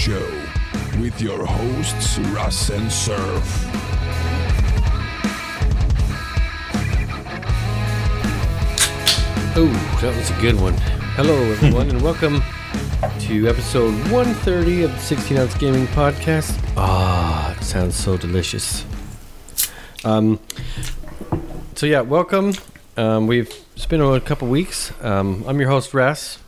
Show with your hosts Russ and Surf. Oh, that was a good one. Hello, everyone, and welcome to episode 130 of the 16 Ounce Gaming Podcast. Ah, it sounds so delicious. Um, so yeah, welcome. Um, we've it's been a couple weeks. Um, I'm your host Russ,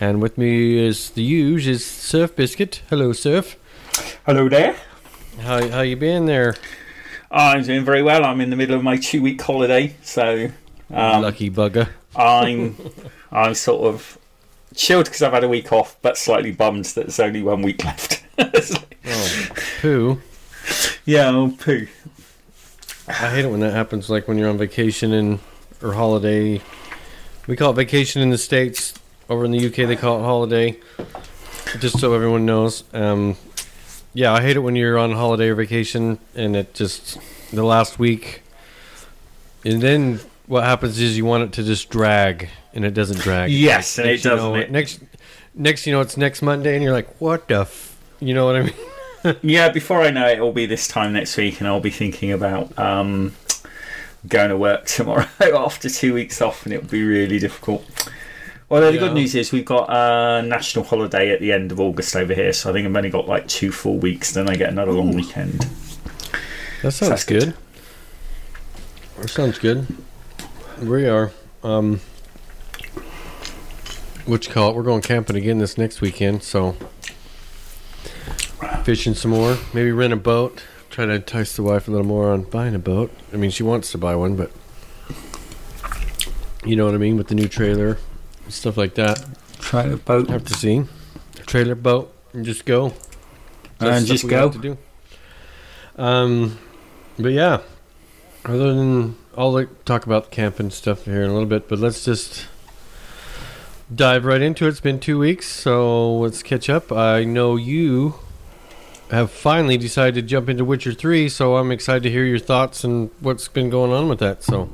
and with me is the huge is Surf Biscuit. Hello, Surf. Hello there. How how you been there? I'm doing very well. I'm in the middle of my two week holiday, so um, Lucky bugger. I'm I'm sort of chilled because I've had a week off, but slightly bummed that there's only one week left. Oh, poo. yeah, oh, poo. I hate it when that happens. Like when you're on vacation and or holiday. We call it vacation in the states. Over in the UK, they call it holiday. Just so everyone knows. Um, yeah, I hate it when you're on holiday or vacation and it just the last week. And then what happens is you want it to just drag, and it doesn't drag. Yes, and it doesn't. know, it? Next, next, you know, it's next Monday, and you're like, "What the?" F-? You know what I mean? Yeah, before I know it, it'll be this time next week, and I'll be thinking about um, going to work tomorrow after two weeks off, and it'll be really difficult. Although the Yeah. good news is we've got a national holiday at the end of August over here, so I think I've only got like two full weeks. Then I get another long weekend. That sounds That's good. good. That sounds good. We are. Um, what you call it? We're going camping again this next weekend, so fishing some more. Maybe rent a boat. Try to entice the wife a little more on buying a boat. I mean, she wants to buy one, but you know what I mean with the new trailer, stuff like that. Trailer boat. Have to see trailer boat and just go. And just go. to do. Um, but yeah, other than I'll like, talk about the camping stuff here in a little bit, but let's just dive right into it. It's been two weeks, so let's catch up. I know you have finally decided to jump into Witcher Three, so I'm excited to hear your thoughts and what's been going on with that. So,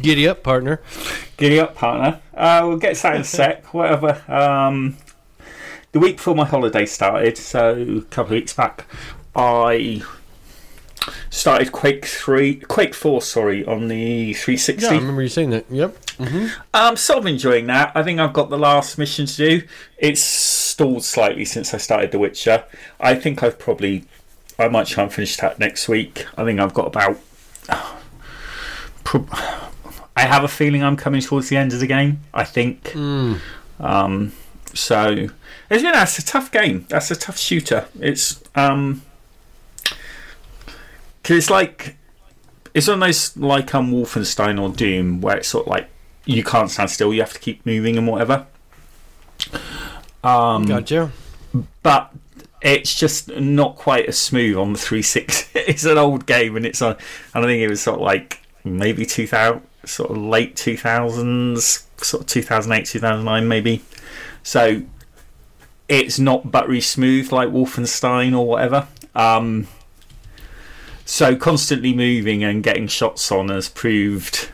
giddy up, partner. Giddy up, partner. Uh, we'll get to that in a sec. Whatever. Um, the week before my holiday started, so a couple of weeks back, I started Quake Three, Quake Four, sorry, on the 360. Yeah, I remember you saying that. Yep. I'm sort of enjoying that. I think I've got the last mission to do. It's stalled slightly since I started The Witcher. I think I've probably, I might try and finish that next week. I think I've got about. prob- I have a feeling I'm coming towards the end of the game. I think. Um, so it's been that's a tough game. That's a tough shooter. It's um, cause it's like it's those like um Wolfenstein or Doom where it's sort of like you can't stand still. You have to keep moving and whatever. Um, Gotcha. but it's just not quite as smooth on the 360. it's an old game, and it's on. And I think it was sort of like maybe 2000, sort of late 2000s, sort of 2008, 2009, maybe. So it's not buttery smooth like Wolfenstein or whatever. Um, so constantly moving and getting shots on has proved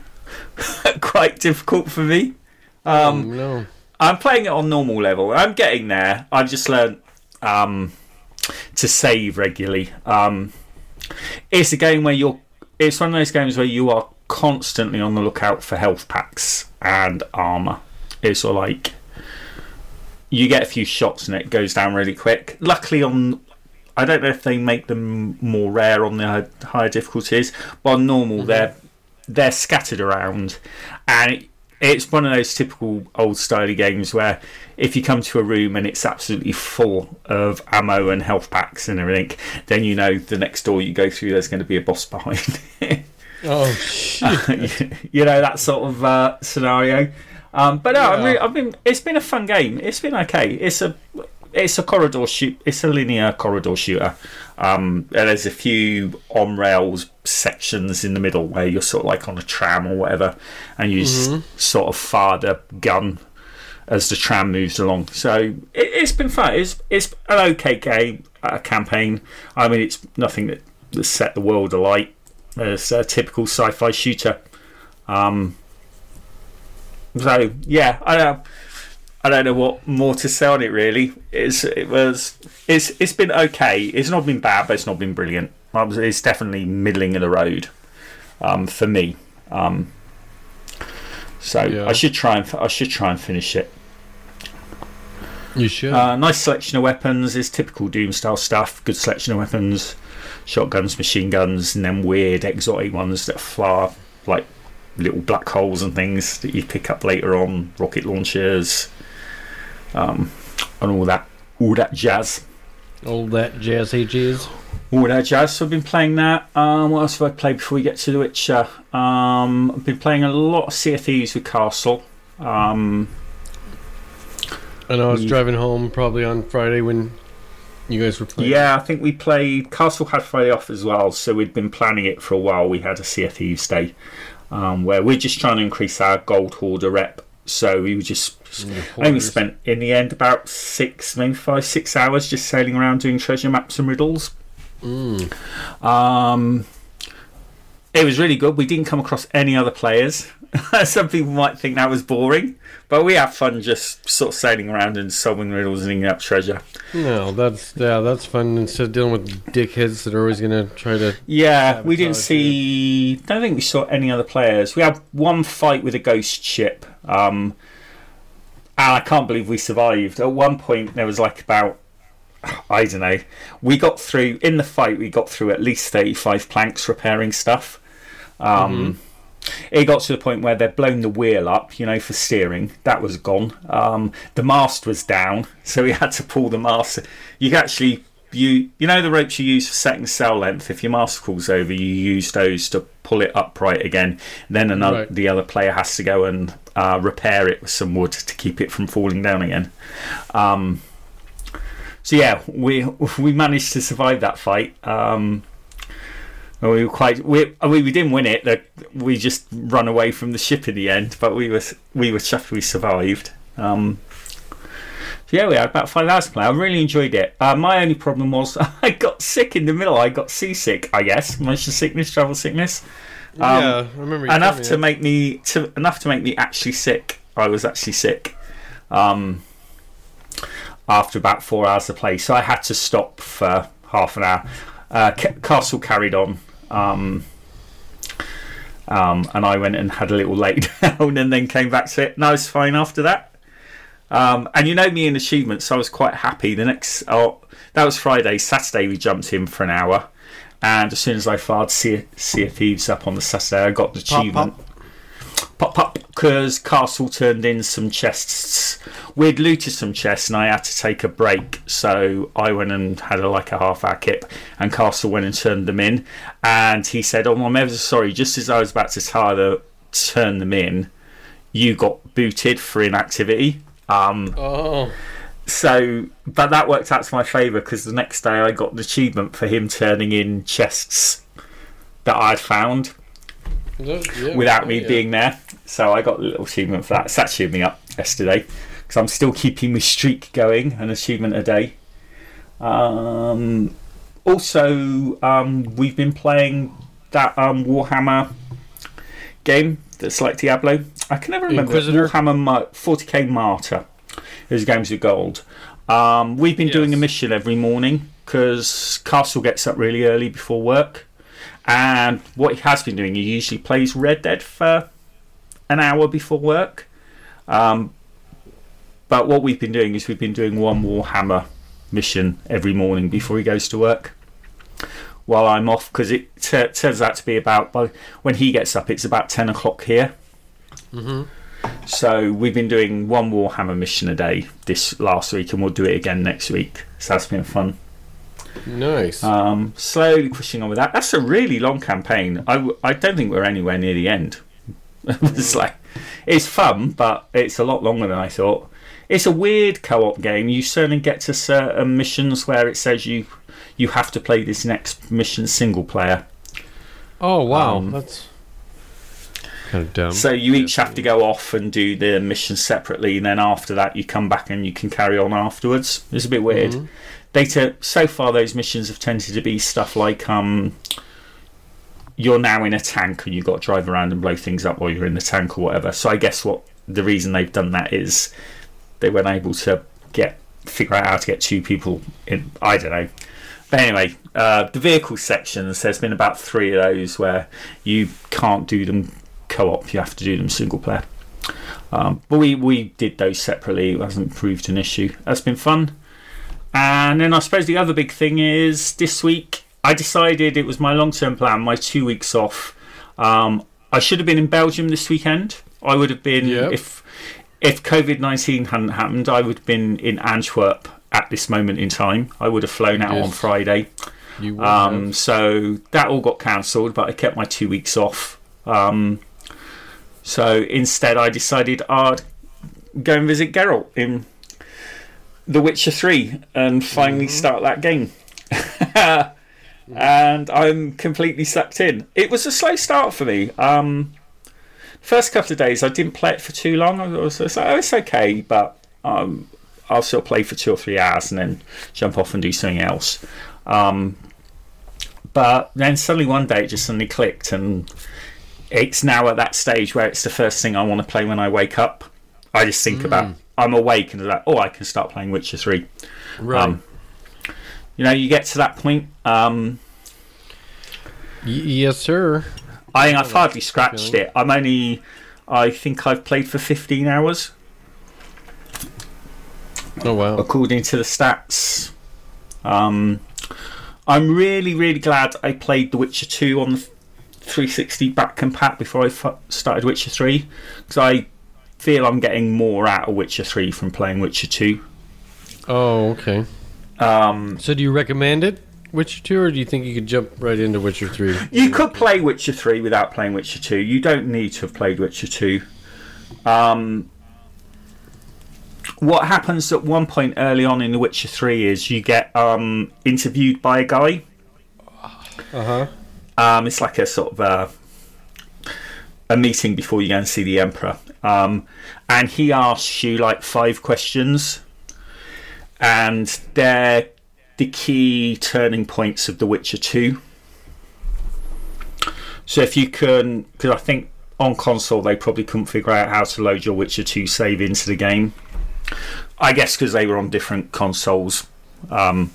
quite difficult for me. Um, no. I'm playing it on normal level. I'm getting there. I've just learned um, to save regularly. Um, it's a game where you're. It's one of those games where you are constantly on the lookout for health packs and armor. It's sort of like you get a few shots and it goes down really quick. Luckily, on I don't know if they make them more rare on the higher difficulties, but on normal mm-hmm. they're they're scattered around, and it, it's one of those typical old styly games where if you come to a room and it's absolutely full of ammo and health packs and everything, then you know the next door you go through there's going to be a boss behind. Oh shit. you know that sort of uh, scenario. Um, but no, Yeah. really, I've been. It's been a fun game. It's been okay. It's a it's a corridor shoot. It's a linear corridor shooter. Um, and there's a few on rails sections in the middle where you're sort of like on a tram or whatever, and you s sort of fire the gun as the tram moves along. So it, it's been fun. It's it's an okay game, uh, campaign. I mean, it's nothing that, that set the world alight as a typical sci-fi shooter. Um, so yeah, I know. I don't know what more to say on it. Really, it's it was it's it's been okay. It's not been bad, but it's not been brilliant. It's definitely middling of the road um, for me. Um, so Yeah. I should try and I should try and finish it. You should. Uh, nice selection of weapons. It's typical Doom style stuff. Good selection of weapons, shotguns, machine guns, and then weird exotic ones that fly like little black holes and things that you pick up later on. Rocket launchers, um, and all that, all that jazz. All that jazz ages. All that jazz. So I've been playing that. Um, what else have I played before we get to The Witcher? Um, I've been playing a lot of Sea of Thieves with Castle. Um, And I was We- driving home probably on Friday when you guys were playing. Yeah, I think we played. Castle had Friday off as well, so we'd been planning it for a while. We had a Sea of Thieves day um, where we're just trying to increase our gold hoarder rep. So we were just. I think we spent in the end about six, maybe five, six hours just sailing around doing treasure maps and riddles. Mm. Um, it was really good. We didn't come across any other players. Some people might think that was boring, but we have fun just sort of sailing around and solving riddles and digging up treasure. No, that's yeah, that's fun. Instead of dealing with dickheads that are always gonna try to. Yeah, we didn't see. Don't think we saw any other players. We had one fight with a ghost ship, um, and I can't believe we survived. At one point, there was like about I don't know. We got through in the fight. We got through at least thirty-five planks repairing stuff. Um, It got to the point where they'd blown the wheel up, you know, for steering. That was gone. Um, the mast was down, so we had to pull the mast. You actually you you know the ropes you use for setting sail length. If your mast falls over, you use those to pull it upright again. Then another Right. the other player has to go and uh, repair it with some wood to keep it from falling down again. Um, so yeah, we we managed to survive that fight. Um, and we were quite we I mean, we didn't win it. We just run away from the ship in the end, but we were we were chuffed we survived. Um, so yeah, we had about five hours to play. I really enjoyed it. Uh, my only problem was I got sick in the middle. I got seasick, I guess, motion sickness, travel sickness, Um, yeah, I remember. You enough to make me to enough to make me actually sick. I was actually sick. Um, after about four hours of play, so I had to stop for half an hour. Uh, Ca- Castle carried on, um, um, and I went and had a little lay down, and then came back to it. And I was fine after that. Um, and you know me in achievements, so I was quite happy. The next, oh, that was Friday. Saturday we jumped in for an hour, and as soon as I fired Sea, sea of Thieves up on the Saturday, I got the Pop, achievement. Pop pop, because Castle turned in some chests. We'd looted some chests, and I had to take a break, so I went and had a, like a half hour kip, and Castle went and turned them in. And he said, "Oh, I'm ever so sorry. Just as I was about to tie the, turn them in, you got booted for inactivity." Um, Oh, so, but that worked out to my favour because the next day I got an achievement for him turning in chests that I'd found is yeah, without me yeah. being there. So I got a little achievement for that. It's that cheered me up yesterday because I'm still keeping my streak going, an achievement a day. Um, also, um, we've been playing that um, Warhammer game that's like Diablo. I can never remember. it. Inquisitor? Warhammer Ma- 40k Martyr. Those games with gold. Um, we've been doing a mission every morning because Castle gets up really early before work. And what he has been doing, he usually plays Red Dead for an hour before work. Um, but what we've been doing is we've been doing one Warhammer mission every morning before he goes to work. While I'm off, because it t- turns out to be about by when he gets up, it's about ten o'clock here. Mhm. So we've been doing one Warhammer mission a day this last week, and we'll do it again next week. So that's been fun. Nice. Um, slowly pushing on with that. That's a really long campaign. I, w- I don't think we're anywhere near the end. it's like it's fun, but it's a lot longer than I thought. It's a weird co-op game. You certainly get to certain missions where it says you you have to play this next mission single player. oh wow, um, that's kind of dumb. So you each have to go off and do the mission separately, and then after that you come back and you can carry on afterwards. It's a bit weird. Mhm. Data so far those missions have tended to be stuff like um you're now in a tank and you've got to drive around and blow things up while you're in the tank or whatever. So I guess what the reason they've done that is they weren't able to get figure out how to get two people in. I don't know. But anyway, uh, the vehicle sections. There's been about three of those where you can't do them co-op. You have to do them single player. Um, but we we did those separately. It hasn't proved an issue. That's been fun. And then I suppose the other big thing is this week I decided it was my long term plan, my two weeks off. Um, I should have been in Belgium this weekend. I would have been Yep. if if COVID nineteen hadn't happened. I would have been in Antwerp at this moment in time. I would have flown out on Friday. You would Um, so that all got cancelled, but I kept my two weeks off. Um, so instead, I decided I'd go and visit Geralt in The Witcher 3 and finally start that game. and I'm completely sucked in. It was a slow start for me. Um, first couple of days, I didn't play it for too long. I was like, oh, it's okay, but um, I'll still play for two or three hours and then jump off and do something else. Um, but then suddenly one day it just suddenly clicked, and it's now at that stage where it's the first thing I want to play when I wake up. I just think about I'm awake and like, oh, I can start playing Witcher Three. right. Um, you know, you get to that point. Um, Y- yes, sir. I think I've hardly scratched feeling. it. I'm only, I think I've played for 15 hours Oh wow. according to the stats. Um, I'm really, really glad I played The Witcher 2 on the 360 back compat before I f- started Witcher 3 because I feel I'm getting more out of Witcher 3 from playing Witcher 2. Oh, okay. Um, So do you recommend it, Witcher Two, or do you think you could jump right into Witcher Three? you could play Witcher 3 without playing Witcher 2. You don't need to have played Witcher 2. Um, what happens at one point early on in The Witcher 3 is you get um, interviewed by a guy. Uh huh. Um, it's like a sort of a, a meeting before you go and see the emperor, um, and he asks you like five questions, and they're the key turning points of The Witcher Two. So if you can, because I think on console they probably couldn't figure out how to load your Witcher Two save into the game. I guess because they were on different consoles. Um,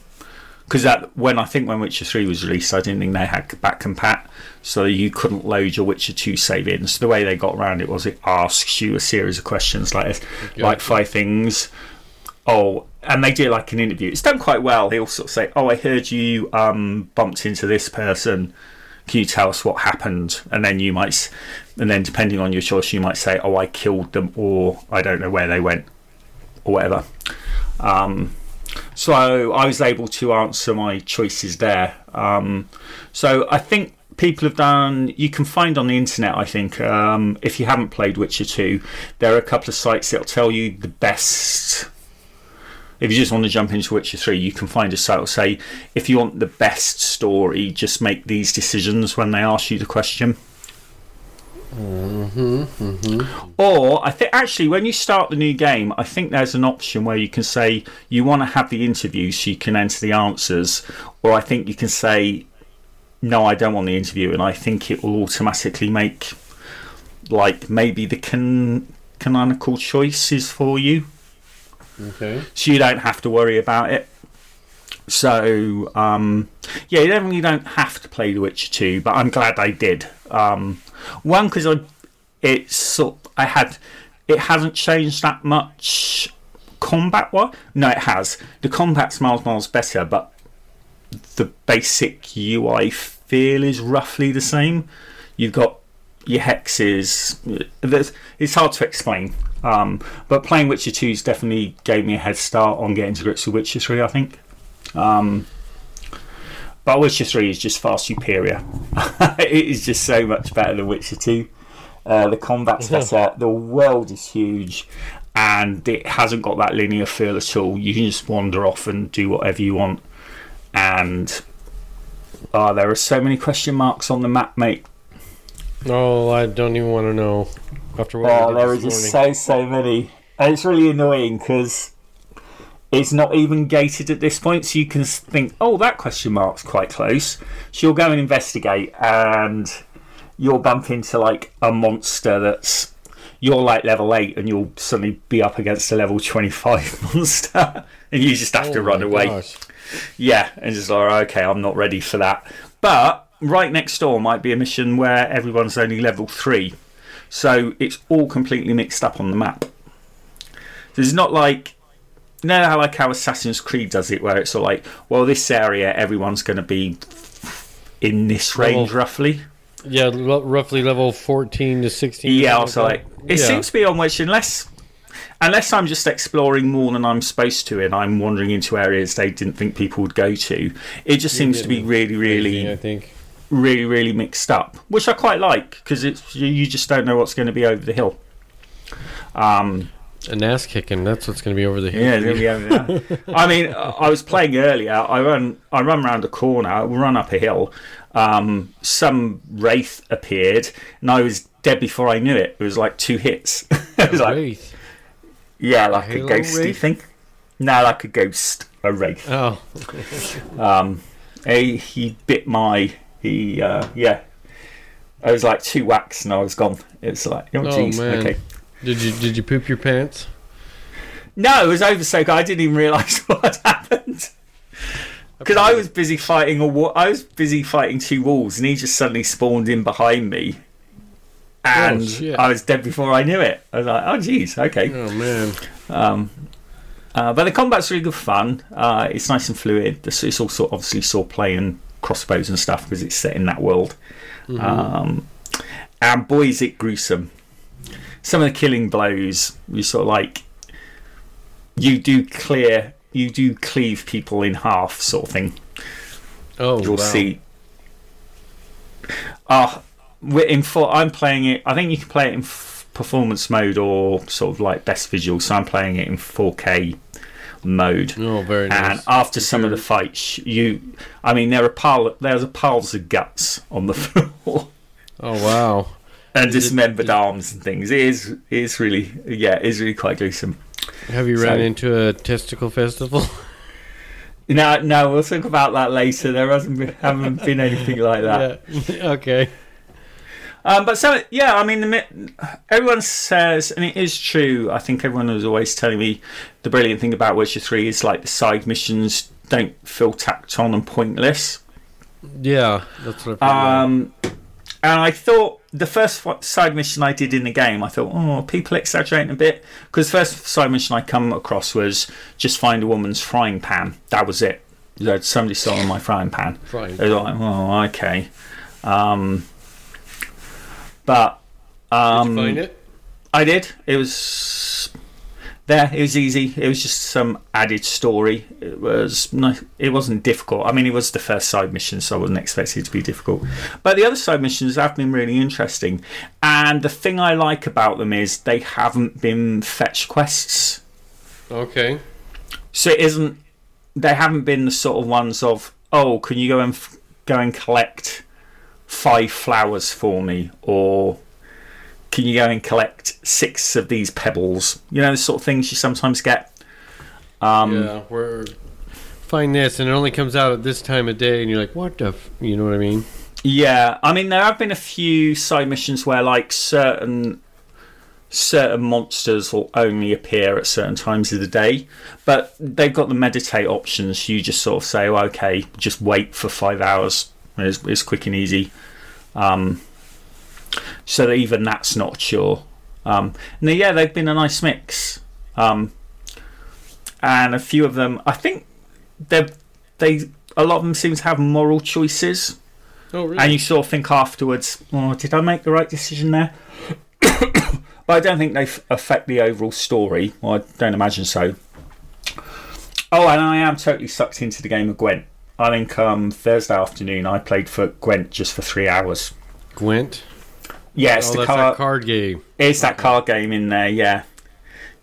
because that when I think when Witcher Three was released, I didn't think they had back compat, so you couldn't load your Witcher Two save in. So the way they got around it was it asks you a series of questions like this, like five things. Oh, and they do like an interview. It's done quite well. They all sort of say, "Oh, I heard you um, bumped into this person. Can you tell us what happened?" And then you might, and then depending on your choice, you might say, "Oh, I killed them," or "I don't know where they went," or whatever. Um, so I was able to answer my choices there. Um, so I think people have done. You can find on the internet. I think um, if you haven't played Witcher Two, there are a couple of sites that'll tell you the best. If you just want to jump into Witcher Three, you can find a site that'll say if you want the best story, just make these decisions when they ask you the question. Or I think actually, when you start the new game, I think there's an option where you can say you want to have the interview so you can enter the answers, or I think you can say no, I don't want the interview, and I think it will automatically make like maybe the can- canonical choices for you, Okay. so you don't have to worry about it. So um, yeah, you definitely don't have to play The Witcher Two, but I'm glad I did. Um, one because I it's I had it hasn't changed that much combat wise. No, it has. The combat's miles miles better, but the basic UI feel is roughly the same. You've got your hexes. It's hard to explain. Um, but playing Witcher 2's definitely gave me a head start on getting to grips with Witcher 3, I think. Um, but Witcher 3 is just far superior. it is just so much better than Witcher 2. Uh, the combat's better, the world is huge, and it hasn't got that linear feel at all. You can just wander off and do whatever you want. And uh, there are so many question marks on the map, mate. Oh, I don't even want to know. After what Oh, there are just so so many, and it's really annoying because it's not even gated at this point. So you can think, oh, that question mark's quite close. So you'll go and investigate, and you'll bump into like a monster that's you're like level eight, and you'll suddenly be up against a level twenty five monster, and you just have to Oh run away. gosh. Yeah, and just like okay, I'm not ready for that. But right next door might be a mission where everyone's only level three, so it's all completely mixed up on the map. So it's not like you know how like how Assassin's Creed does it, where it's all like, well, this area everyone's going to be in this range Level- roughly. Yeah, l- roughly level 14 to 16. Yeah, also like it Yeah. seems to be on which unless unless I'm just exploring more than I'm supposed to and I'm wandering into areas they didn't think people would go to, it just seems to be really, really, I think. really, really mixed up, which I quite like because it's you, just don't know what's going to be over the hill. Um, An ass kicking. That's what's going to be over the hill. yeah, it's gonna be over there. I mean, I I was playing earlier. I run, I run around a corner, I run up a hill. Um, some wraith appeared, and I was dead before I knew it. It was like two hits. it was like, Wraith. Yeah, like a Halo ghosty wraith? thing. No, like a ghost, a wraith. Oh, Um, he, he bit my, he, uh, yeah. I was like two whacks, and I was gone. It's like, oh, Oh, jeez, man. okay. did you did you poop your pants? No, it was over so I didn't even realise what had happened. Because I was busy fighting a wa- I was busy fighting two wolves, and he just suddenly spawned in behind me, and Oh. I was dead before I knew it. I was like, "Oh, jeez, okay." Oh man. Um, uh, but the combat's really good fun. Uh, it's nice and fluid. It's, it's also obviously play and crossbows and stuff because it's set in that world. Mm-hmm. Um, and boy, is it gruesome. Some of the killing blows, you sort of like, you do clear, you do cleave people in half, sort of thing. Oh, You'll wow. see. Ah, in full. I'm playing it. I think you can play it in f- performance mode or sort of like best visual. So I'm playing it in 4K mode. Oh, very nice. And after some of the fights, you, I mean, there are pile, there's a piles of guts on the floor Oh wow. and Is it- dismembered arms and things. It is, it is really, yeah, it is really quite gruesome. Have you So- ran into a testicle festival? No, no, we'll talk about that later. There hasn't been, haven't been anything like that. yeah. okay. Um, but so yeah, I mean, everyone says, and it is true. I think everyone was always telling me the brilliant thing about Witcher Three is like the side missions don't feel tacked on and pointless. Yeah, that's what I. Um, and I thought the first side mission I did in the game, I thought, oh, people exaggerating a bit because the first side mission I come across was just find a woman's frying pan. That was it. Somebody stolen my frying pan. It was like, oh, okay. Um, but um, Did you find it? I did. It was there. It was easy. It was just some added story. It was no. It wasn't difficult. I mean, it was the first side mission, so I wasn't expecting it to be difficult. But the other side missions have been really interesting. And the thing I like about them is they haven't been fetch quests. Okay. So it isn't. They haven't been the sort of ones of oh, can you go and f- go and collect five flowers for me, or can you go and collect six of these pebbles? You know, the sort of things you sometimes get. Um, yeah, we're find this, and it only comes out at this time of day, and you're like, what the? F-? You know what I mean? Yeah, I mean there have been a few side missions where like certain certain monsters will only appear at certain times of the day, but they've got the meditate options. You just sort of say, well, okay, just wait for five hours. It's, it's quick and easy. Um, so that even that's not sure. Um, and yeah, they've been a nice mix. Um, and a few of them, I think they they a lot of them seem to have moral choices Oh, really? and you sort of think afterwards, oh, did I make the right decision there? but I don't think they f- affect the overall story. Well, I don't imagine so. Oh, and I am totally sucked into the game of Gwent. I think um, Thursday afternoon I played for Gwent just for three hours. Gwent. Yeah, it's oh, the car- that card game. it's that card game in there, yeah.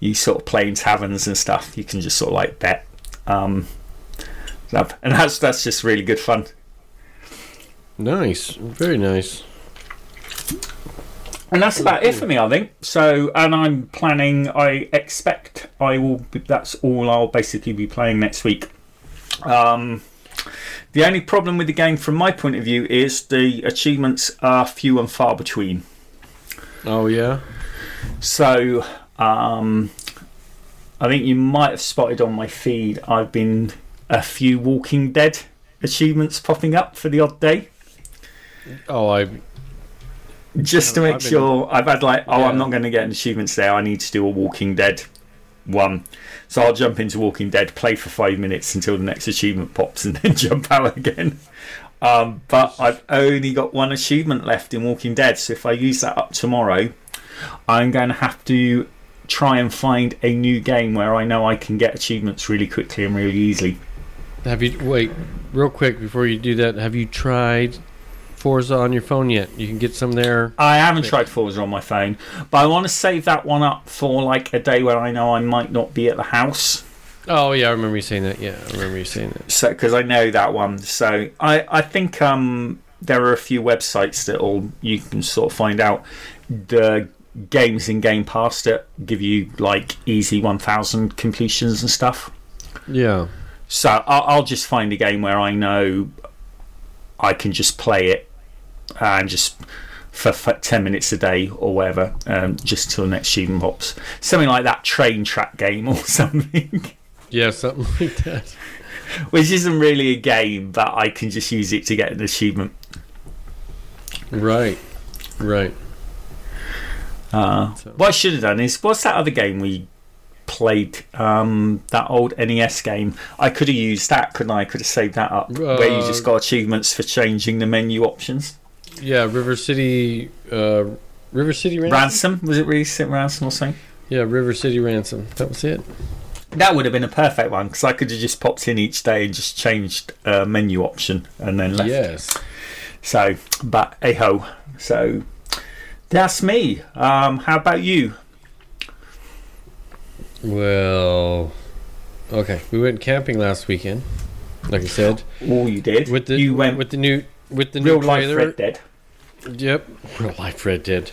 You sort of play in taverns and stuff. You can just sort of like bet. Um, and that's that's just really good fun. Nice, very nice. And that's about it for me, I think. So, and I'm planning. I expect I will. Be, that's all I'll basically be playing next week. Um, the only problem with the game, from my point of view, is the achievements are few and far between. Oh yeah. So, um, I think you might have spotted on my feed. I've been a few Walking Dead achievements popping up for the odd day, Oh, I just to I've make been- sure. I've had like, oh, Yeah. I'm not going to get an achievement there. I need to do a Walking Dead one. So I'll jump into Walking Dead, play for five minutes until the next achievement pops, and then jump out again. Um, but I've only got one achievement left in Walking Dead, so if I use that up tomorrow, I'm going to have to try and find a new game where I know I can get achievements really quickly and really easily. have you wait real quick before you do that. Have you tried Forza on your phone yet? You can get some there. I haven't tried Forza on my phone, but I want to save that one up for like a day where I know I might not be at the house. Oh yeah, I remember you saying that. Yeah, I remember you saying that. so because I know that one. So I I think um there are a few websites that all you can sort of find out the games in Game Pass that give you like easy 1000 completions and stuff. Yeah. So I'll, I'll just find a game where I know I can just play it and just for, for 10 minutes a day or whatever, um, just till the next achievement pops. Something like that train track game or something. Yeah, something like that. Which isn't really a game, but I can just use it to get an achievement. Right. Right. Uh, what I should have done is what's that other game we played? Um, that old NES game. I could have used that, couldn't I? I could have saved that up. where you just Uh, got achievements for changing the menu options. Yeah, River City. Uh, River City Ransom. Ransom was it really Ransom or something? Yeah, River City Ransom. That was it. That would have been a perfect one because I could have just popped in each day and just changed a menu option and then left. Yes. So, but hey ho. So that's me. Um, how about you? Well, okay. We went camping last weekend. Like I said, Oh, you did. with the you went with the new with the real new life trailer. Red Dead. Yep, real life Red Dead.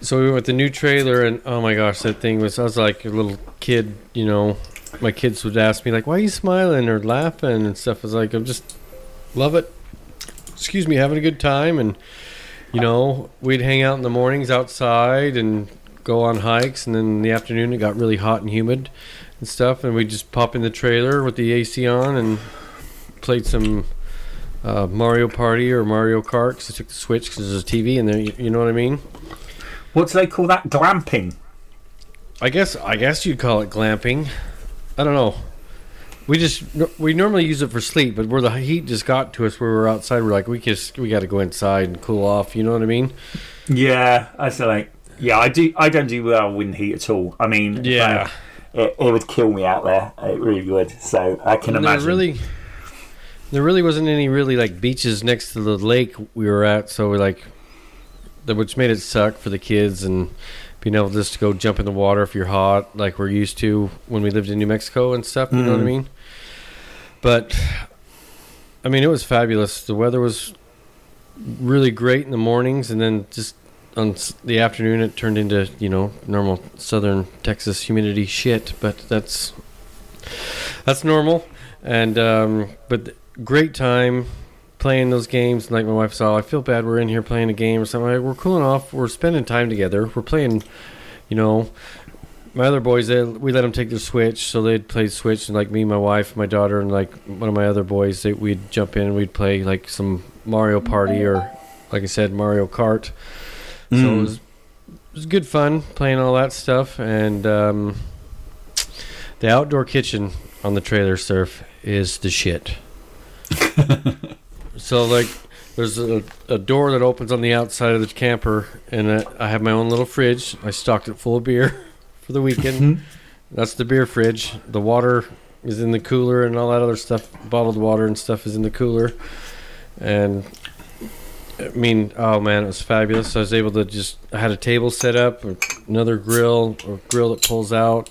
So we went with the new trailer, and oh my gosh, that thing was. I was like a little kid, you know. My kids would ask me like, "Why are you smiling or laughing and stuff?" I was like, "I'm just love it." Excuse me, having a good time, and you know, we'd hang out in the mornings outside and go on hikes, and then in the afternoon it got really hot and humid and stuff, and we'd just pop in the trailer with the AC on and played some uh, Mario Party or Mario Kart because I took the Switch because there's a TV in there. You, you know what I mean? What do they call that? Glamping. I guess I guess you'd call it glamping. I don't know. We just we normally use it for sleep, but where the heat just got to us, where we're outside, we're like we just we got to go inside and cool off. You know what I mean? Yeah, I feel like yeah, I do. I don't do well with heat at all. I mean, Yeah. it, it would kill me out there. It really would. So I can And imagine. really there really wasn't any really like beaches next to the lake we were at, so we like which made it suck for the kids and being able just to go jump in the water if you're hot, like we're used to when we lived in New Mexico and stuff. You know what I Mhm. mean? But I mean, it was fabulous. The weather was really great in the mornings, and then just on the afternoon, it turned into you know normal southern Texas humidity shit. But that's that's normal. And um, but great time playing those games. Like my wife saw, I feel bad. We're in here playing a game or something. Like, we're cooling off. We're spending time together. We're playing. You know, my other boys, they, we let them take their Switch, so they'd play Switch, and like me, my wife, my daughter, and like one of my other boys, they, we'd jump in and we'd play like some Mario Party or, like I said, Mario Kart. So it Mm. was it was good fun playing all that stuff, and um, the outdoor kitchen on the trailer surf is the shit. So like, there's a, a door that opens on the outside of the camper, and uh, I have my own little fridge. I stocked it full of beer for the weekend. That's the beer fridge. The water is in the cooler, and all that other stuff, bottled water and stuff, is in the cooler. And I mean, oh man, it was fabulous. I was able to just I had a table set up, another grill, a grill that pulls out,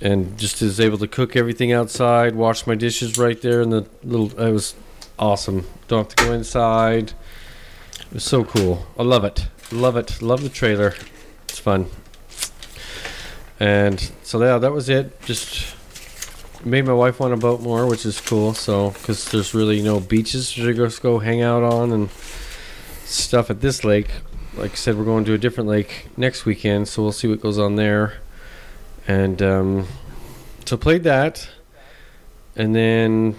and just is able to cook everything outside, wash my dishes right there in the little. It was awesome. Don't have to go inside. It was so cool. I love it. Love it. Love the trailer. It's fun. And so yeah, that was it. Just made my wife want to boat more, which is cool. So because there's really no beaches to just go hang out on and stuff at this lake. like I said, we're going to a different lake next weekend, so we'll see what goes on there. And um, so played that, and then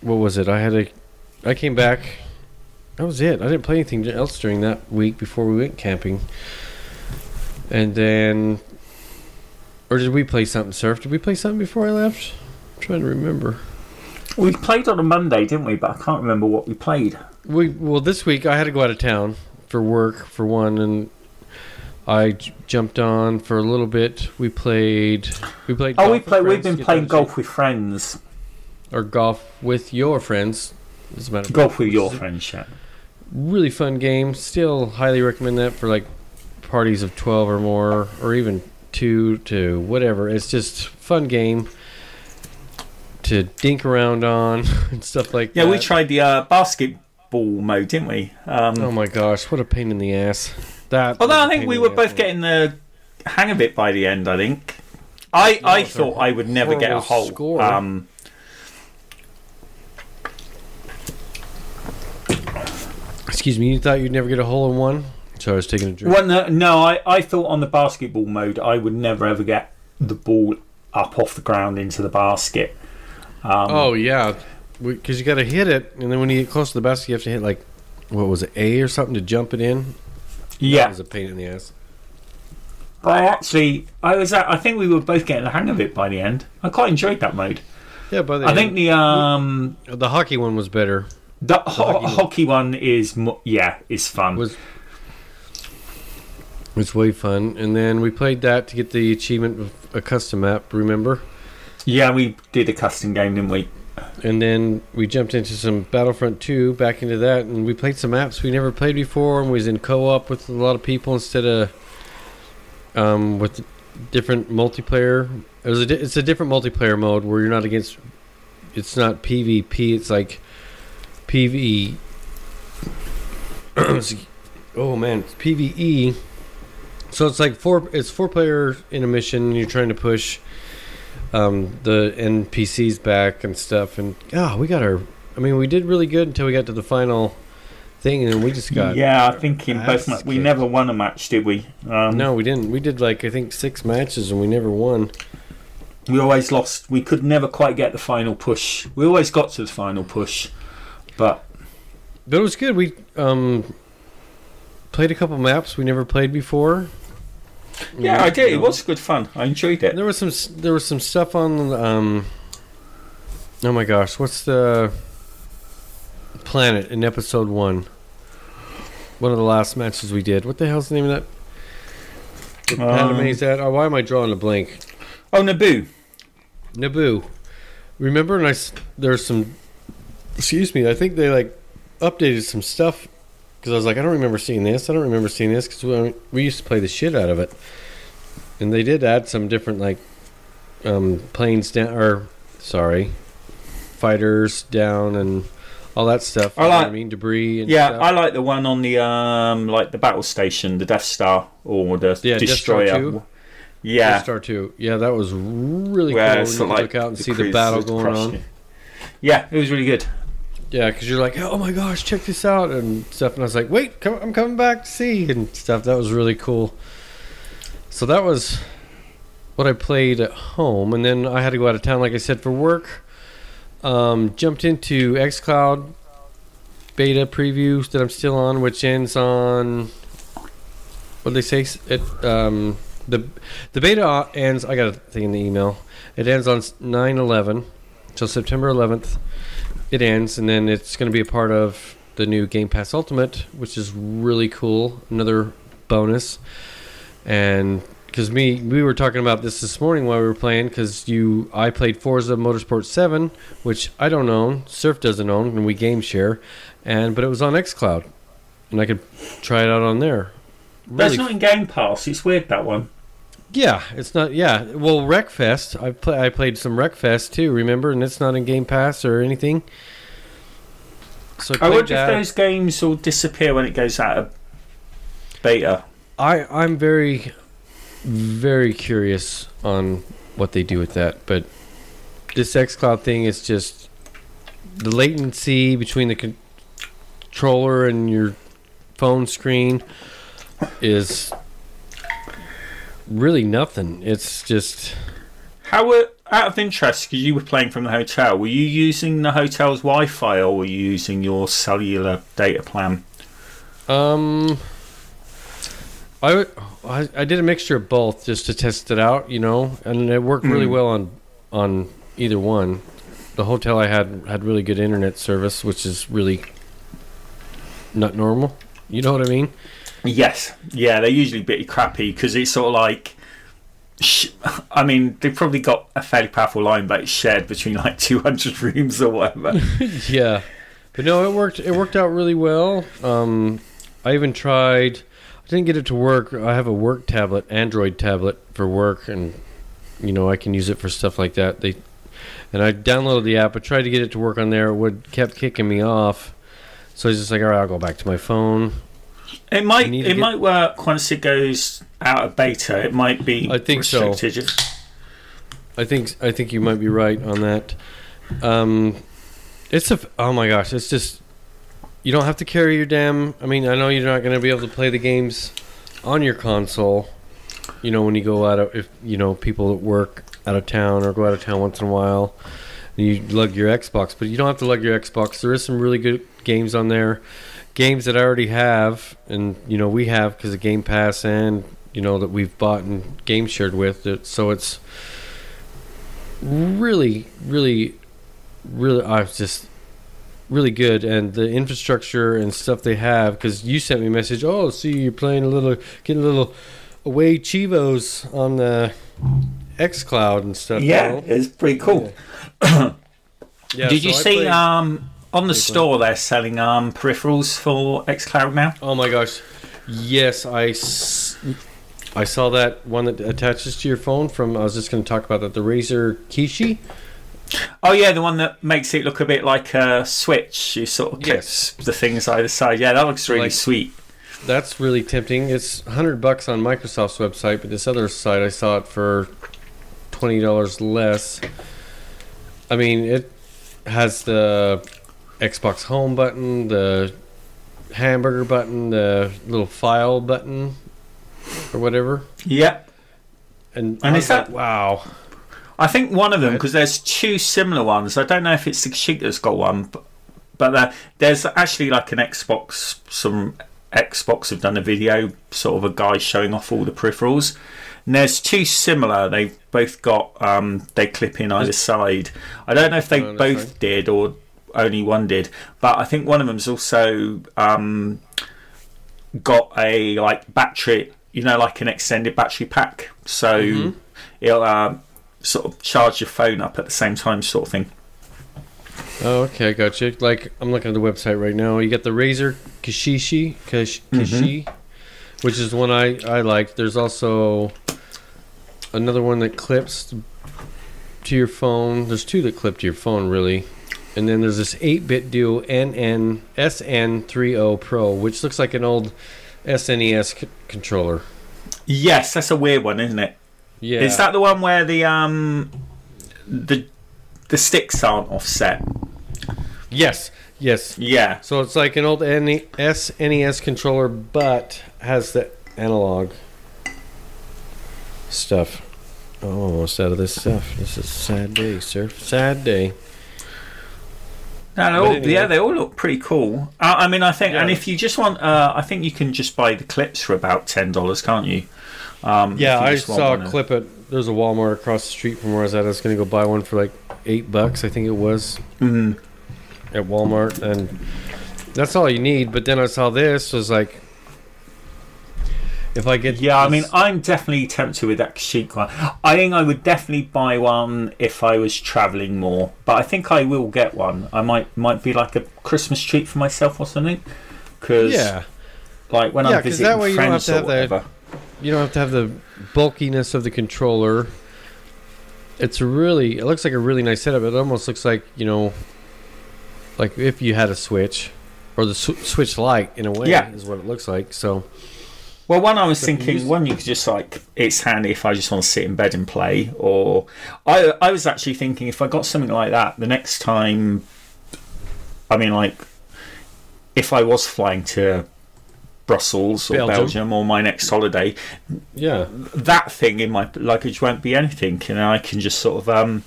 what was it? I had a, I came back. That was it. I didn't play anything else during that week before we went camping. And then, or did we play something? Surf? Did we play something before I left? I'm trying to remember. We played on a Monday, didn't we? But I can't remember what we played. We well this week I had to go out of town for work for one, and I j- jumped on for a little bit. We played. We played. Oh, we play. We've been playing golf with friends. or golf with your friends. As a matter of Golf fact, with your friends, yeah. Really fun game. Still highly recommend that for like parties of twelve or more, or even two to whatever. It's just fun game to dink around on and stuff like Yeah, that. Yeah, we tried the uh, basketball mode, didn't we? Um, Oh my gosh, what a pain in the ass! That. although was I a think we were both getting the hang of it by the end. I think. I, I thought I would never get a hole. score. Um, Excuse me, you thought you'd never get a hole in one? So I was taking a drink. well, no, no I, I thought on the basketball mode I would never ever get the ball up off the ground into the basket. Um, Oh yeah, because you got to hit it, and then when you get close to the basket, you have to hit like what was it, A or something to jump it in. That yeah. was a pain in the ass. But I actually, I was, at, I think we were both getting the hang of it by the end. I quite enjoyed that mode. Yeah, but I think the um the hockey one was better. the ho- hockey- hockey one is mo- yeah is fun. Was was way fun, and then we played that to get the achievement of a custom map. Remember? yeah, we did a custom game, didn't we? And then we jumped into some Battlefront 2, back into that, and we played some maps we never played before, and was in co-op with a lot of people instead of um, with different multiplayer. It was a di- it's a different multiplayer mode where you're not against. It's not PvP. It's like PV. oh man, it's PVE. So it's like four. It's four player in a mission. And you're trying to push um, the NPCs back and stuff. And ah, we got our. I mean, we did really good until we got to the final thing, and then we just got. yeah, I think in both ma- we never won a match, did we? Um, No, we didn't. We did like I think six matches, and we never won. we always lost. We could never quite get the final push. We always got to the final push, but But it was good. We um played a couple maps we never played before. Yeah, I did. You It was good fun. I enjoyed it. There was some. There was some stuff on. Um. Oh my gosh! What's the planet in episode one? One of the last matches we did. What the hell's the name of that? Um, is that? Oh, why am I drawing a blank? Oh, Naboo. Naboo. Remember, and I there's some. Excuse me. I think they like updated some stuff because I was like, I don't remember seeing this. I don't remember seeing this because we, we used to play the shit out of it, and they did add some different like um, planes down or sorry, fighters down and all that stuff. I You know what like- I mean debris. And Yeah, stuff. I like the one on the um, like the battle station, the Death Star or the Yeah, Death Star destroyer. 2. Yeah, Star Two. Yeah, that was really where cool. you like look out and the see the battle going on. Yeah, it was really good. Yeah, because you're like, oh my gosh, check this out and stuff. And I was like, wait, come, I'm coming back to see and stuff. That was really cool. So that was what I played at home, and then I had to go out of town, like I said, for work. Um, jumped into XCloud beta preview that I'm still on, which ends on what they say? It um, the the beta ends. I got a thing in the email. It ends on 9/11, so September 11th it ends, and then it's going to be a part of the new Game Pass Ultimate, which is really cool. Another bonus, and because me, we were talking about this this morning while we were playing. Because you, I played Forza Motorsport Seven, which I don't own, Surf doesn't own, and we game share, and but it was on XCloud, and I could try it out on there. That's Really not in Game Pass. It's weird that one. Yeah, it's not. Yeah, well, Wreckfest. I play. I played some Wreckfest too. Remember, and it's not in Game Pass or anything. So I, I wonder that. if those games will disappear when it goes out of beta. I I'm very, very curious on what they do with that. But this XCloud thing is just the latency between the con- controller and your phone screen. is really nothing. It's just How were out of interest? Because you were playing from the hotel. Were you using the hotel's Wi-Fi or were you using your cellular data plan? um. I, would- I I did a mixture of both just to test it out, you know, and it worked really Mm. well on on either one. The hotel I had had really good internet service, which is really not normal. You know what I mean? Yes, yeah, they're usually a bit crappy because it's sort of like. I mean, they've probably got a fairly powerful line, but it's shared between like 200 rooms or whatever. yeah, but no, it worked. It worked out really well. Um, I even tried. I didn't get it to work. I have a work tablet, Android tablet for work, and you know I can use it for stuff like that. They and I downloaded the app. I tried to get it to work on there. It would kept kicking me off. So I was just like, all right, I'll go back to my phone. It might it get- might work once it goes out of beta. It might be I think so. I think I think you might be right on that. Um, it's a oh my gosh, it's just you don't have to carry your damn. I mean, I know you're not going to be able to play the games on your console. You know, when you go out of if you know people that work out of town or go out of town once in a while, and you lug your Xbox, but you don't have to lug your Xbox. There is some really good games on there, games that I already have, and you know we have because of Game Pass and you know that we've bought and game shared with. It, so it's really, really, really. I was just really good, and the infrastructure and stuff they have. Because you sent me a message. Oh, see, you're playing a little, getting a little away chivos on the X Cloud and stuff. you Yeah, know? it's pretty cool. Yeah, Did you I see played- um, on the store they're selling um, peripherals for xCloud now? Oh my gosh. Yes, I, s- I saw that one that attaches to your phone from. I was just going to talk about that. The Razer Kishi. Oh yeah, the one that makes it look a bit like a switch. You sort of clip Yes. the things either side. Yeah, that looks really Like- sweet. That's really tempting. It's hundred bucks on Microsoft's website, but this other site I saw it for twenty dollars less. I mean, it has the Xbox Home button, the hamburger button, the little file button, or whatever. Yeah, And, And I is that- like, wow? I think one of them because there's two similar ones. I don't know if it's the sheet that's got one, but, but uh, there's actually like an Xbox. Some Xbox have done a video, sort of a guy showing off all the peripherals. And there's two similar. They've both got um, they clip in either side. I don't know if they Oh, both did or only one did, but I think one of them's also um, got a like battery. You know, like an extended battery pack. So Mhm. it'll um, sort of charge your phone up at the same time, sort of thing. Oh, okay, I got you. Like, I'm looking at the website right now. You got the Razer Kishishi, Kish, Mm-hmm. Kishi, which is one I I like. There's also another one that clips to your phone. There's two that clip to your phone, really. And then there's this 8BitDo NN SN30 Pro, which looks like an old SNES c- controller. Yes, that's a weird one, isn't it? Yeah. Is that the one where the um the the sticks aren't offset? Yes. Yes. Yeah. So it's like an old NE SNES controller, but has the analog stuff. Oh, almost out of this stuff. This is a sad day, sir. Sad day. No, they all, anyway. yeah, they all look pretty cool. Uh, I mean, I think, and if you just want, uh, I think you can just buy the clips for about ten dollars, can't you? Um, Yeah, you I saw a clip at there's a Walmart across the street from where I was at. I was going to go buy one for like eight bucks, I think it was, Mhm. at Walmart, and that's all you need. But then I saw this was like, if I get Yeah, I mean, I'm definitely tempted with that chic one. I think I would definitely buy one if I was travelling more, but I think I will get one. I might might be like a Christmas treat for myself or something. Because, yeah, like when Yeah, I'm 'cause visiting that way you don't have friends to or have the- whatever. you don't have to have the bulkiness of the controller. It's really, it looks like a really nice setup. It almost looks like you know, like if you had a Switch or the Sw- Switch Lite in a way, Yeah. is what it looks like. So Well, one I was thinking, one you could just like, it's handy if I just want to sit in bed and play. Or I, I was actually thinking if I got something like that, the next time, I mean, like, if I was flying to Brussels or Belgium. Belgium. or my next holiday, Yeah. that thing in my luggage won't be anything, and I can just sort of um,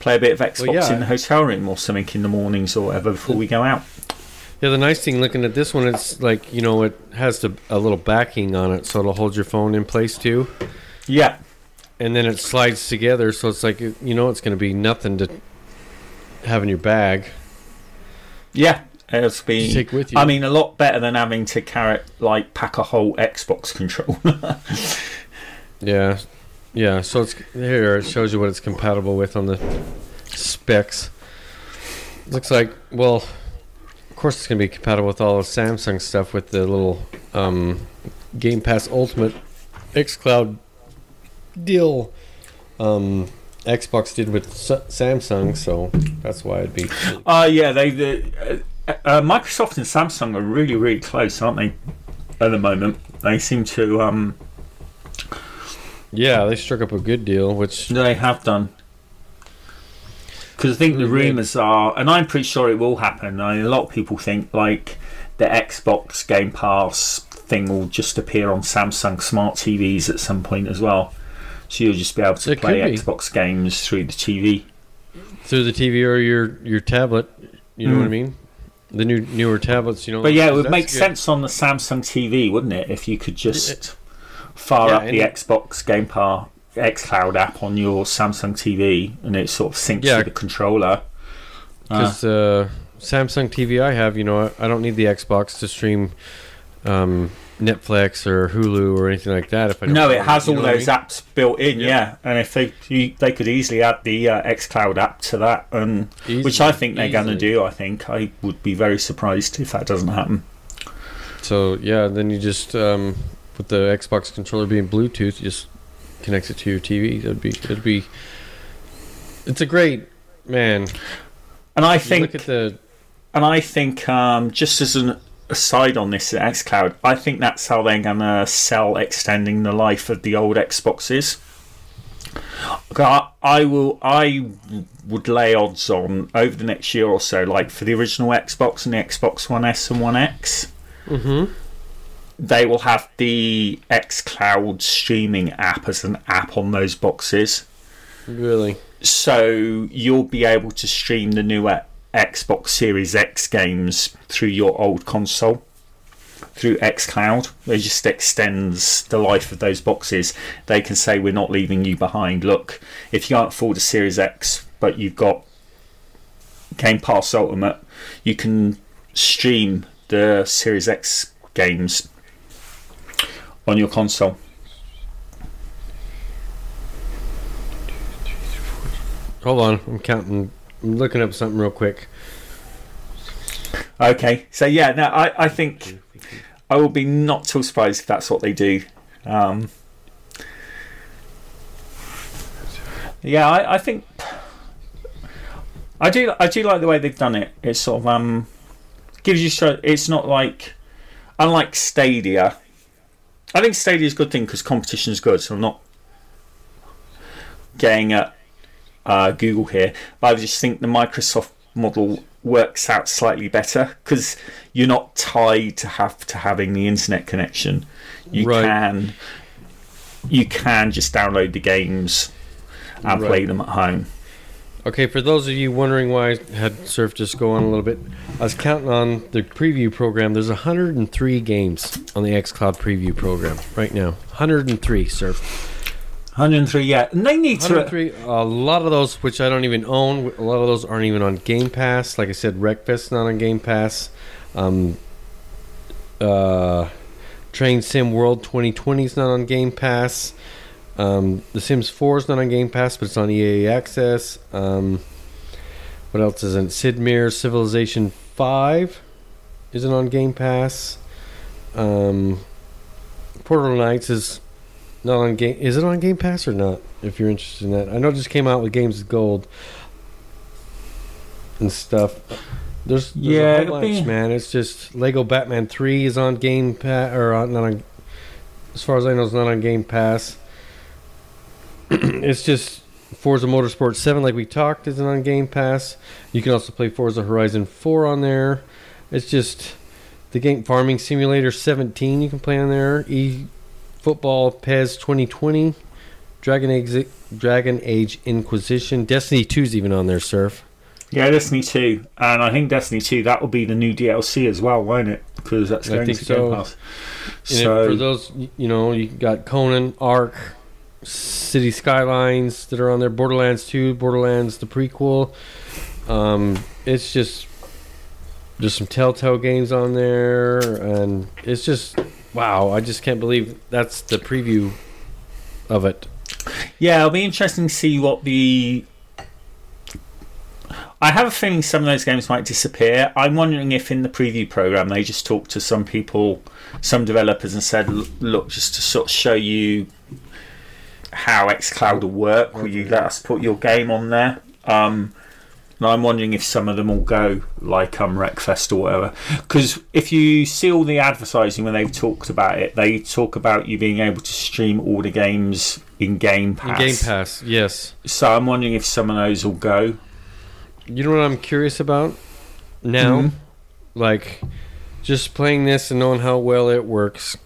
play a bit of Xbox Well, yeah. in the hotel room or something in the mornings or whatever before we go out. Yeah, the nice thing looking at this one, it's like, you know, it has the, a little backing on it, so it'll hold your phone in place too. Yeah, And then it slides together, so it's like, you know, it's going to be nothing to have in your bag. yeah, it'll be. Take with you. I mean, a lot better than having to carry like pack a whole Xbox controller. Yeah, yeah. So it's here. It shows you what it's compatible with on the specs. Looks like well, course it's gonna be compatible with all the Samsung stuff with the little um, Game Pass Ultimate XCloud deal. Um, Xbox did with S- Samsung, so that's why it'd be. Uh, yeah, they the uh, uh, Microsoft and Samsung are really really close, aren't they? At the moment, they seem to um Yeah, they struck up a good deal, which they have done. Because I think the rumours are, and I'm pretty sure it will happen. I mean, a lot of people think like the Xbox Game Pass thing will just appear on Samsung smart TVs at some point as well. So you'll just be able to It play. Xbox games through the TV. through the TV or your your tablet, you know what I Mm. mean. The new newer tablets, you know. But yeah, it would make good. sense on the Samsung TV, wouldn't it? If you could just fire Yeah, up the Xbox Game Pass xCloud app on your Samsung TV and it sort of syncs Yeah. with the controller. Uh, Because uh, Samsung TV I have, you know, I, I don't need the Xbox to stream um, Netflix or Hulu or anything like that. If I don't no, it has all what I those mean? apps built in, Yeah. yeah. And if they you, they could easily add the uh, xCloud app to that, and which I think they're going to do. I think I would be very surprised if that doesn't happen. So yeah, then you just um, with the Xbox controller being Bluetooth, you just connect it to your TV. That'd be it'd be. It's a great man. And I think look at the And I think, um, just as an aside on this xCloud, I think that's how they're going to sell extending the life of the old Xboxes. I, will. I would lay odds on over the next year or so, like for the original Xbox and the Xbox One S and One X, hmm they will have the xCloud streaming app as an app on those boxes. really So you'll be able to stream the new uh, Xbox Series X games through your old console through xCloud. It just extends the life of those boxes. They can say we're not leaving you behind. Look, if you can't afford a Series X, but you've got Game Pass Ultimate, you can stream the Series X games on your console. hold on. I'm counting. I'm looking up something real quick. Okay, so yeah, no, I, I think I will be not too surprised if that's what they do. Um, yeah, I, I think I do. I do like the way they've done it. It's sort of um gives you so it's not like unlike Stadia. I think Stadia is a good thing because competition is good. So I'm not getting at uh, Google here, but I just think the Microsoft model works out slightly better because you're not tied to have to having the internet connection. You Right. can you can just download the games and play them at home. Okay, for those of you wondering why I had Surf just go on a little bit, I was counting on the preview program. There's 103 games on the xCloud preview program right now. 103, Surf. 103, yeah, and they need to. A lot of those, which I don't even own, a lot of those aren't even on Game Pass. Like I said, Wreckfest not on Game Pass. Um, uh, Train Sim World 2020 is not on Game Pass. Um, the Sims 4 is not on Game Pass, but it's on EA Access. Um, what else isn't? Sid Meier's Civilization 5 isn't on Game Pass. Um, Portal Knights is not on game. Is it on Game Pass or not? If you're interested in that, I know it just came out with Games with Gold and stuff. There's, there's Yeah, a whole bunch, be- man. It's just Lego Batman Three is on Game Pass or on, not on. As far as I know, it's not on Game Pass. it's just Forza Motorsport Seven, like we talked, isn't on Game Pass. You can also play Forza Horizon Four on there. It's just the game Farming Simulator 17 you can play on there. E Football PES 2020, Dragon Age, Dragon Age Inquisition, Destiny 2's even on there, Surf. Yeah, Destiny 2. And I think Destiny 2, that will be the new DLC as well, won't it? Because that's I going think to so. Game Pass. And So, for those, you know, you got Conan, Ark, City Skylines that are on there, Borderlands 2, Borderlands the prequel. Um, it's just there's some Telltale games on there, and it's just wow! I just can't believe that's the preview of it. yeah, it'll be interesting to see what the. I have a feeling some of those games might disappear. I'm wondering if in the preview program they just talked to some people, some developers, and said, "Look, just to sort of show you how XCloud will work, will you let us put your game on there?" Um, and I'm wondering if some of them will go like um, Wreckfest or whatever. Because if you see all the advertising when they've talked about it, they talk about you being able to stream all the games in Game In Pass. Game Pass, yes. So I'm wondering if some of those will go. You know what I'm curious about now? Mhm. Like, just playing this and knowing how well it works,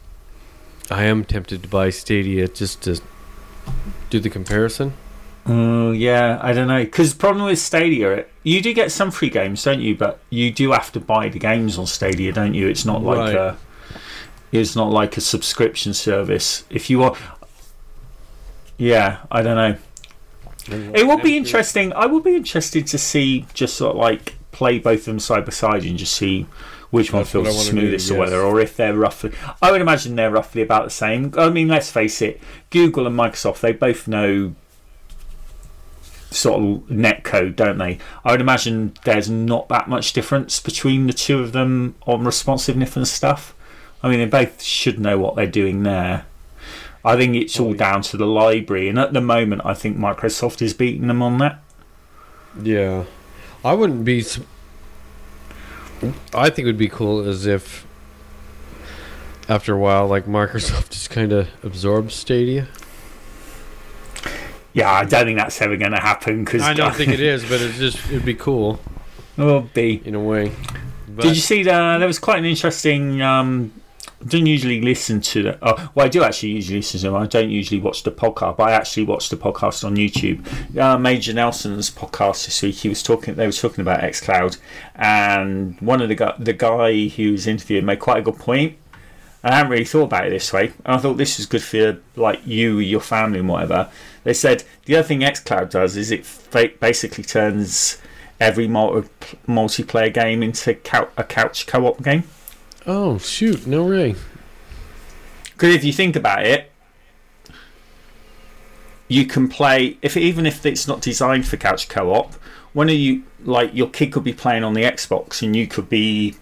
I am tempted to buy Stadia just to do the comparison. Oh yeah, I don't know. Because the problem with Stadia, you do get some free games, don't you? But you do have to buy the games on Stadia, don't you? It's not like Right. a, it's not like a subscription service. If you are, yeah, I don't know. It will be interesting. I will be interested to see just sort of like play both of them side by side and just see which one That's feels smoothest do, or whether, or if they're roughly. I would imagine they're roughly about the same. I mean, let's face it, Google and Microsoft they both know sort of net code, don't they? I would imagine there's not that much difference between the two of them on responsiveness and stuff. I mean, they both should know what they're doing there. I think it's all down to the library, and at the moment, I think Microsoft is beating them on that. Yeah, I wouldn't be. I think it would be cool as if after a while, like Microsoft just kind of absorbs Stadia. Yeah, I don't think that's ever going to happen because I don't think it is, but it's just it'd be cool will be. in a way. But Did you see that? There was quite an interesting. Um, I don't usually listen to. Oh, well, I do actually usually listen to them. I don't usually watch the podcast, but I actually watched the podcast on YouTube. Uh, Major Nelson's podcast this week. He was talking. They were talking about XCloud, and one of the the guy who was interviewed made quite a good point. I hadn't really thought about it this way. And I thought this was good for like you, your family, and whatever. They said the other thing XCloud does is it basically turns every multi- multiplayer game into a couch co-op game. Oh shoot, no way. Because if you think about it, you can play if even if it's not designed for couch co-op. When are you like your kid could be playing on the Xbox and you could be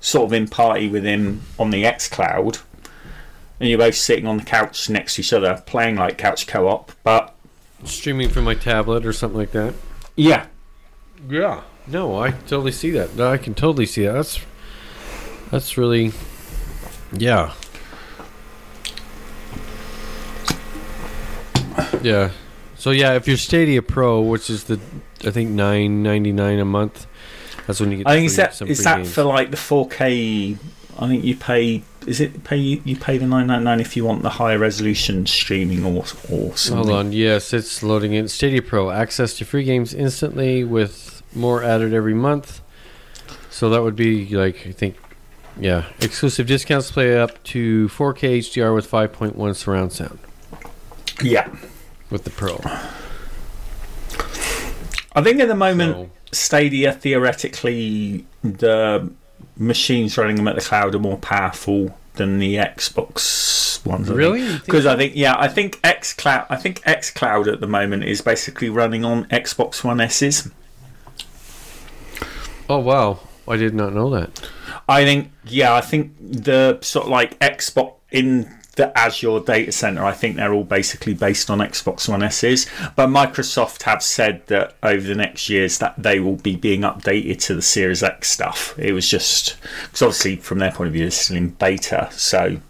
sort of in party with him on the X Cloud, and you're both sitting on the couch next to each other playing like couch co-op. But Streaming from my tablet or something like that. yeah, Yeah. No, I totally see that. I can totally see that. That's that's really yeah. Yeah. So yeah, if you're Stadia Pro, which is the I think nine ninety nine a month, that's when you get. I think is free- that is that games. for like the 4K. I think you pay. Is it pay you pay the 999 if you want the higher resolution streaming or or something? Hold on. Yes, it's loading in. Stadia Pro access to free games instantly with more added every month. So that would be like I think, yeah, exclusive discounts play up to 4K HDR with 5.1 surround sound Yeah, with the Pro. I think at the moment So, Stadia theoretically the machines running them at the cloud are more powerful than the Xbox ones. I really? Because? I think yeah, I think X Cloud. I think X Cloud at the moment is basically running on Xbox One S's. oh wow, I did not know that. I think yeah, I think the sort of like Xbox in the Azure data center, I think they're all basically based on Xbox One S's. But Microsoft have said that over the next years that they will be being updated to the Series X stuff. It was just because obviously from their point of view, it's still in beta, so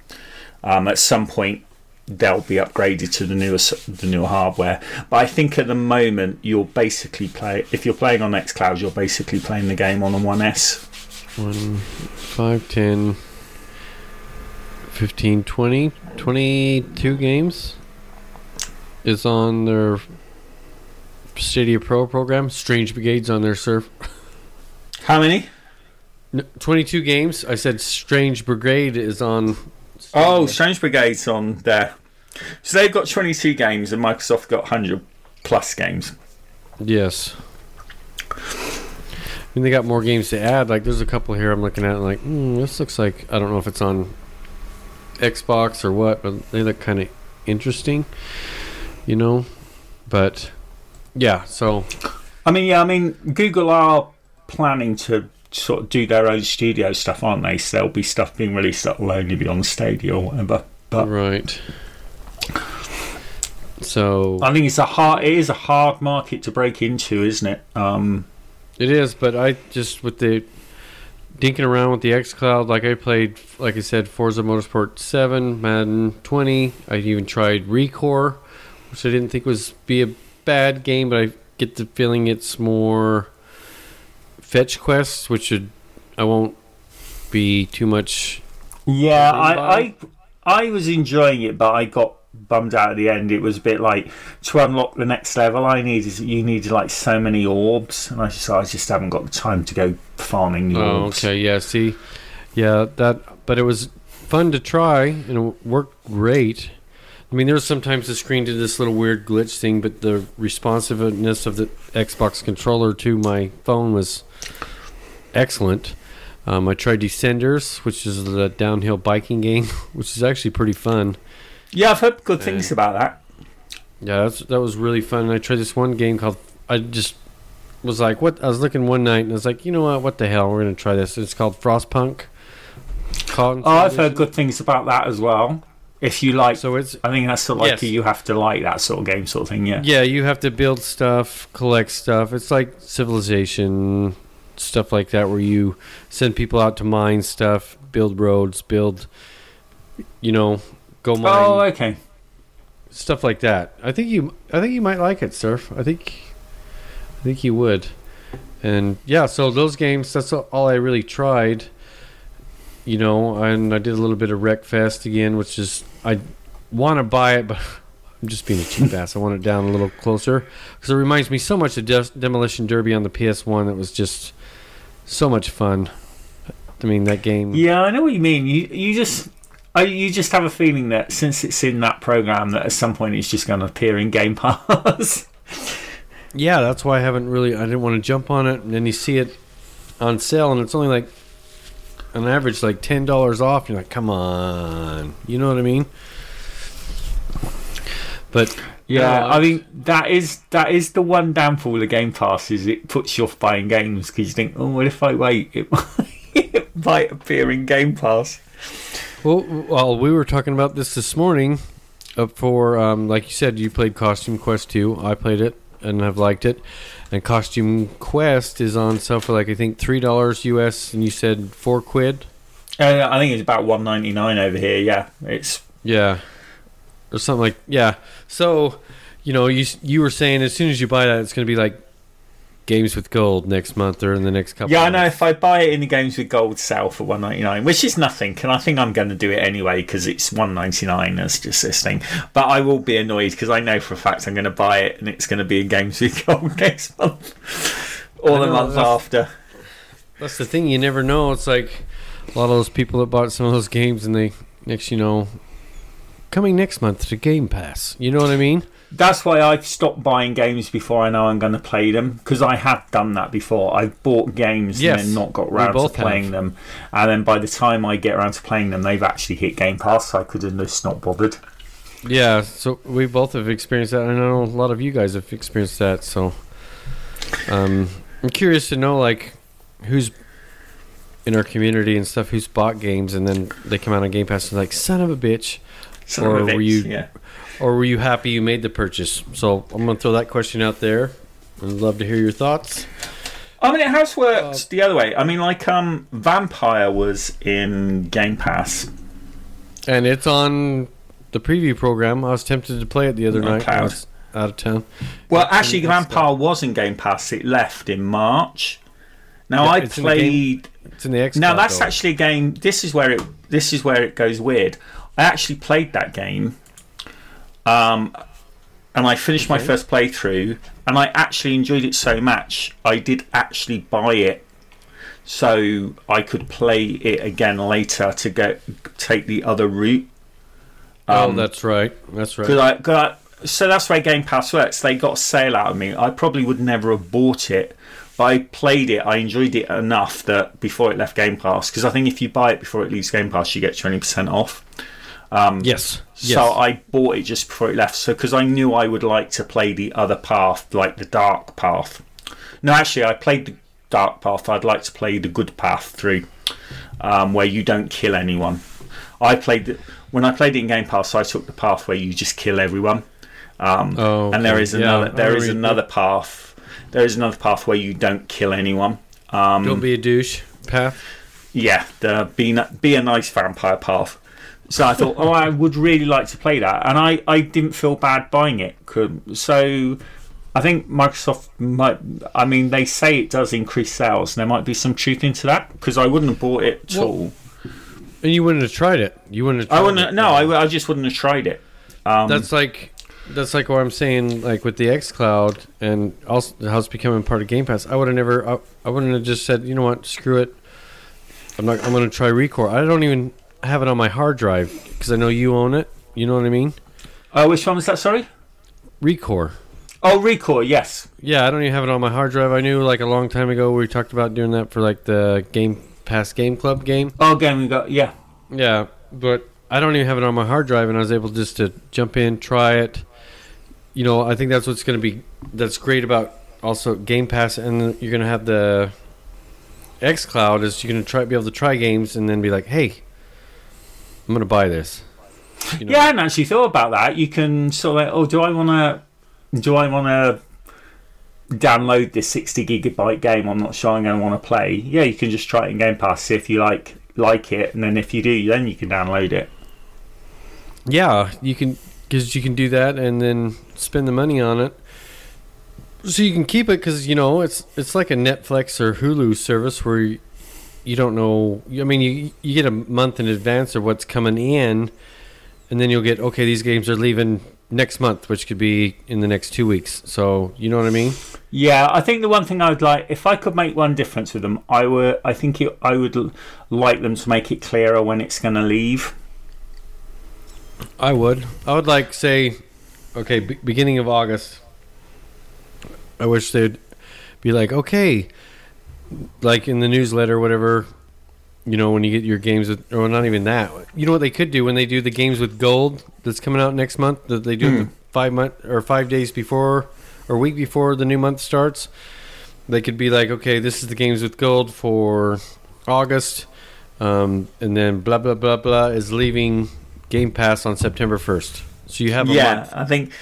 um, at some point they'll be upgraded to the newer the newer hardware. But I think at the moment you're basically play if you're playing on XCloud, you're basically playing the game on a One S. 1, 5, 10, 15, 20, 22 games is on their Stadia Pro program. Strange Brigade's on their server. How many? N- 22 games. I said Strange Brigade is on. Oh, Strange Brigade's on there. So they've got 22 games, and Microsoft got 100 plus games. Yes. I mean, they got more games to add. Like, there's a couple here I'm looking at, like, hmm, this looks like I don't know if it's on Xbox or what, but they look kind of interesting, you know. But yeah, so I mean, yeah, I mean, Google are planning to sort of do their own studio stuff, aren't they? So there'll be stuff being released that will only be on Stadia or whatever. But right. So I think it's a hard. It is a hard market to break into, isn't it? Um, It is, but I just with the dinking around with the XCloud, like I played, like I said, Forza Motorsport Seven, Madden Twenty. I even tried Recore, which I didn't think was be a bad game, but I get the feeling it's more fetch quests, which should I won't be too much. yeah, I, I I was enjoying it, but I got bummed out at the end. It was a bit like to unlock the next level. I needed you needed like so many orbs, and I just I just haven't got the time to go farming the Oh, orbs. okay, yeah. See, yeah, that, but it was fun to try and it worked great. I mean, there was sometimes the screen did this little weird glitch thing, but the responsiveness of the Xbox controller to my phone was excellent. Um, I tried Descenders, which is the downhill biking game, which is actually pretty fun. Yeah, I've heard good things about that. Yeah, that's, that was really fun. And I tried this one game called. I just was like, what? I was looking one night and I was like, you know what? What the hell? We're gonna try this. It's called Frostpunk. Oh, I've heard good things about that as well. If you like, So it's I think that's sort of like Yes. you have to like that sort of game, sort of thing. Yeah. yeah, you have to build stuff, collect stuff. It's like Civilization stuff like that, where you send people out to mine stuff, build roads, build, you know, go oh, mine Oh, okay. stuff like that. I think you, I think you might like it, Surf. I think, I think you would. And yeah, so those games, that's all I really tried. You know, and I did a little bit of Wreckfest again, which is I want to buy it, but I'm just being a cheap ass. I want it down a little closer because it reminds me so much of Des- Demolition Derby on the PS1. That was just so much fun. I mean, that game. Yeah, I know what you mean. You you just I, you just have a feeling that since it's in that program, that at some point it's just going to appear in Game Pass. Yeah, that's why I haven't really. I didn't want to jump on it, and then you see it on sale, and it's only like on average like ten dollars off. You're like, come on, you know what I mean? But Yeah, no, I mean that is that is the one downfall of Game Pass is it puts you off buying games because you think, oh, what if I wait? It might, it might appear in Game Pass. well, well, we were talking about this this morning. Uh, for um, like you said, you played Costume Quest two. I played it and have liked it. And Costume Quest is on sale for like I think three dollars US, and you said four quid. Uh, I think it's about one ninety nine over here. Yeah, it's Yeah, or something like yeah. So, you know, you you were saying as soon as you buy that, it's going to be like games with gold next month or in the next couple. yeah. I know if I buy it in the games with gold sale for one ninety nine, which is nothing, and I think I'm going to do it anyway because it's one ninety nine. That's just this thing. But I will be annoyed because I know for a fact I'm going to buy it and it's going to be in games with gold next month or the month that's- after. That's the thing. You never know. It's like a lot of those people that bought some of those games, and they next, you know, coming next month to Game Pass. You know what I mean? That's why I've stopped buying games before I know I'm going to play them because I have done that before. I've bought games Yes, and then not got we round to playing have. them, and then by the time I get around to playing them, they've actually hit Game Pass. So I could have just not bothered. Yeah. So we both have experienced that. I know a lot of you guys have experienced that. So, um, I'm curious to know like who's in our community and stuff who's bought games and then they come out on Game Pass and like son of a bitch. Son Or of a were you- Yeah. Or were you happy you made the purchase? So I'm gonna throw that question out there. I'd love to hear your thoughts. I mean, it has worked the other way. I mean, like, um, Vampyr was in Game Pass. And it's on the preview program. I was tempted to play it the other On night. when I cloud. was out of town. Well, Yeah, actually, and that's Vampyr was in Game Pass. It left in March. Now Yeah, I it's in game. played. It's in the X. Now that's actually a game. This is where it. This is where it goes weird. I actually played that game, um, and I finished my first playthrough, and I actually enjoyed it so much. I did actually buy it, so I could play it again later to go take the other route. Oh, Um, that's right. That's right. Cause I, cause I, so that's where Game Pass works. They got a sale out of me. I probably would never have bought it, but I played it. I enjoyed it enough that before it left Game Pass, because I think if you buy it before it leaves Game Pass, you get twenty percent off. yes. Yes. So I bought it just before it left. So because I knew I would like to play the other path, like the dark path. No, actually, I played the dark path. I'd like to play the good path through, um, where you don't kill anyone. I played the, when I played it in Game Pass. I took the path where you just kill everyone. Um, Oh, and there okay. is Yeah, another. I there is another path. There is another path where you don't kill anyone. Um, Don't be a douche. Path. yeah, the be be a nice vampire path. So I thought, oh, I would really like to play that, and I, I didn't feel bad buying it. So I think Microsoft might. I mean, they say it does increase sales, and there might be some truth into that because I wouldn't have bought it at Well, all. And you wouldn't have tried it. You wouldn't. Have I wouldn't. it. No, I, I just wouldn't have tried it. Um, That's like that's like what I'm saying. Like with the X Cloud and also how it's becoming part of Game Pass. I would have never. I, I wouldn't have just said, you know what, screw it. I'm not. I'm going to try Recore. I don't even have it on my hard drive because I know you own it. You know what I mean? oh, which one was that? Sorry. Recore. Oh, Recore. Yes. Yeah, I don't even have it on my hard drive. I knew like a long time ago we talked about doing that for like the Game Pass Game Club game. Oh, game we got yeah. Yeah, but I don't even have it on my hard drive, and I was able just to jump in, try it. You know, I think that's what's going to be that's great about also Game Pass, and you're going to have the X Cloud is you're going to try be able to try games and then be like, hey, I'm going to buy this. You know? Yeah, I hadn't actually thought about that. You can sort of, oh, do I want to, do I want to download this sixty gigabyte game? I'm not sure I'm going to want to play. Yeah, you can just try it in Game Pass, see if you like like it, and then if you do, then you can download it. Yeah, you can because you can do that and then spend the money on it. So you can keep it because you know it's it's like a Netflix or Hulu service where you, you don't know. I mean, you you get a month in advance of what's coming in, and then you'll get okay. These games are leaving next month, which could be in the next two weeks. So you know what I mean? Yeah, I think the one thing I would like, if I could make one difference with them, I would, I think it, I would like them to make it clearer when it's going to leave. I would. I would like say, okay, be- beginning of August. I wish they'd be like, okay, like in the newsletter, whatever. You know, when you get your games with, or not even that. You know what they could do when they do the games with gold that's coming out next month? That they do it the five month or five days before or week before the new month starts. They could be like, okay, this is the games with gold for August, um, and then blah blah blah blah is leaving Game Pass on September first. So you have a yeah, month. I think.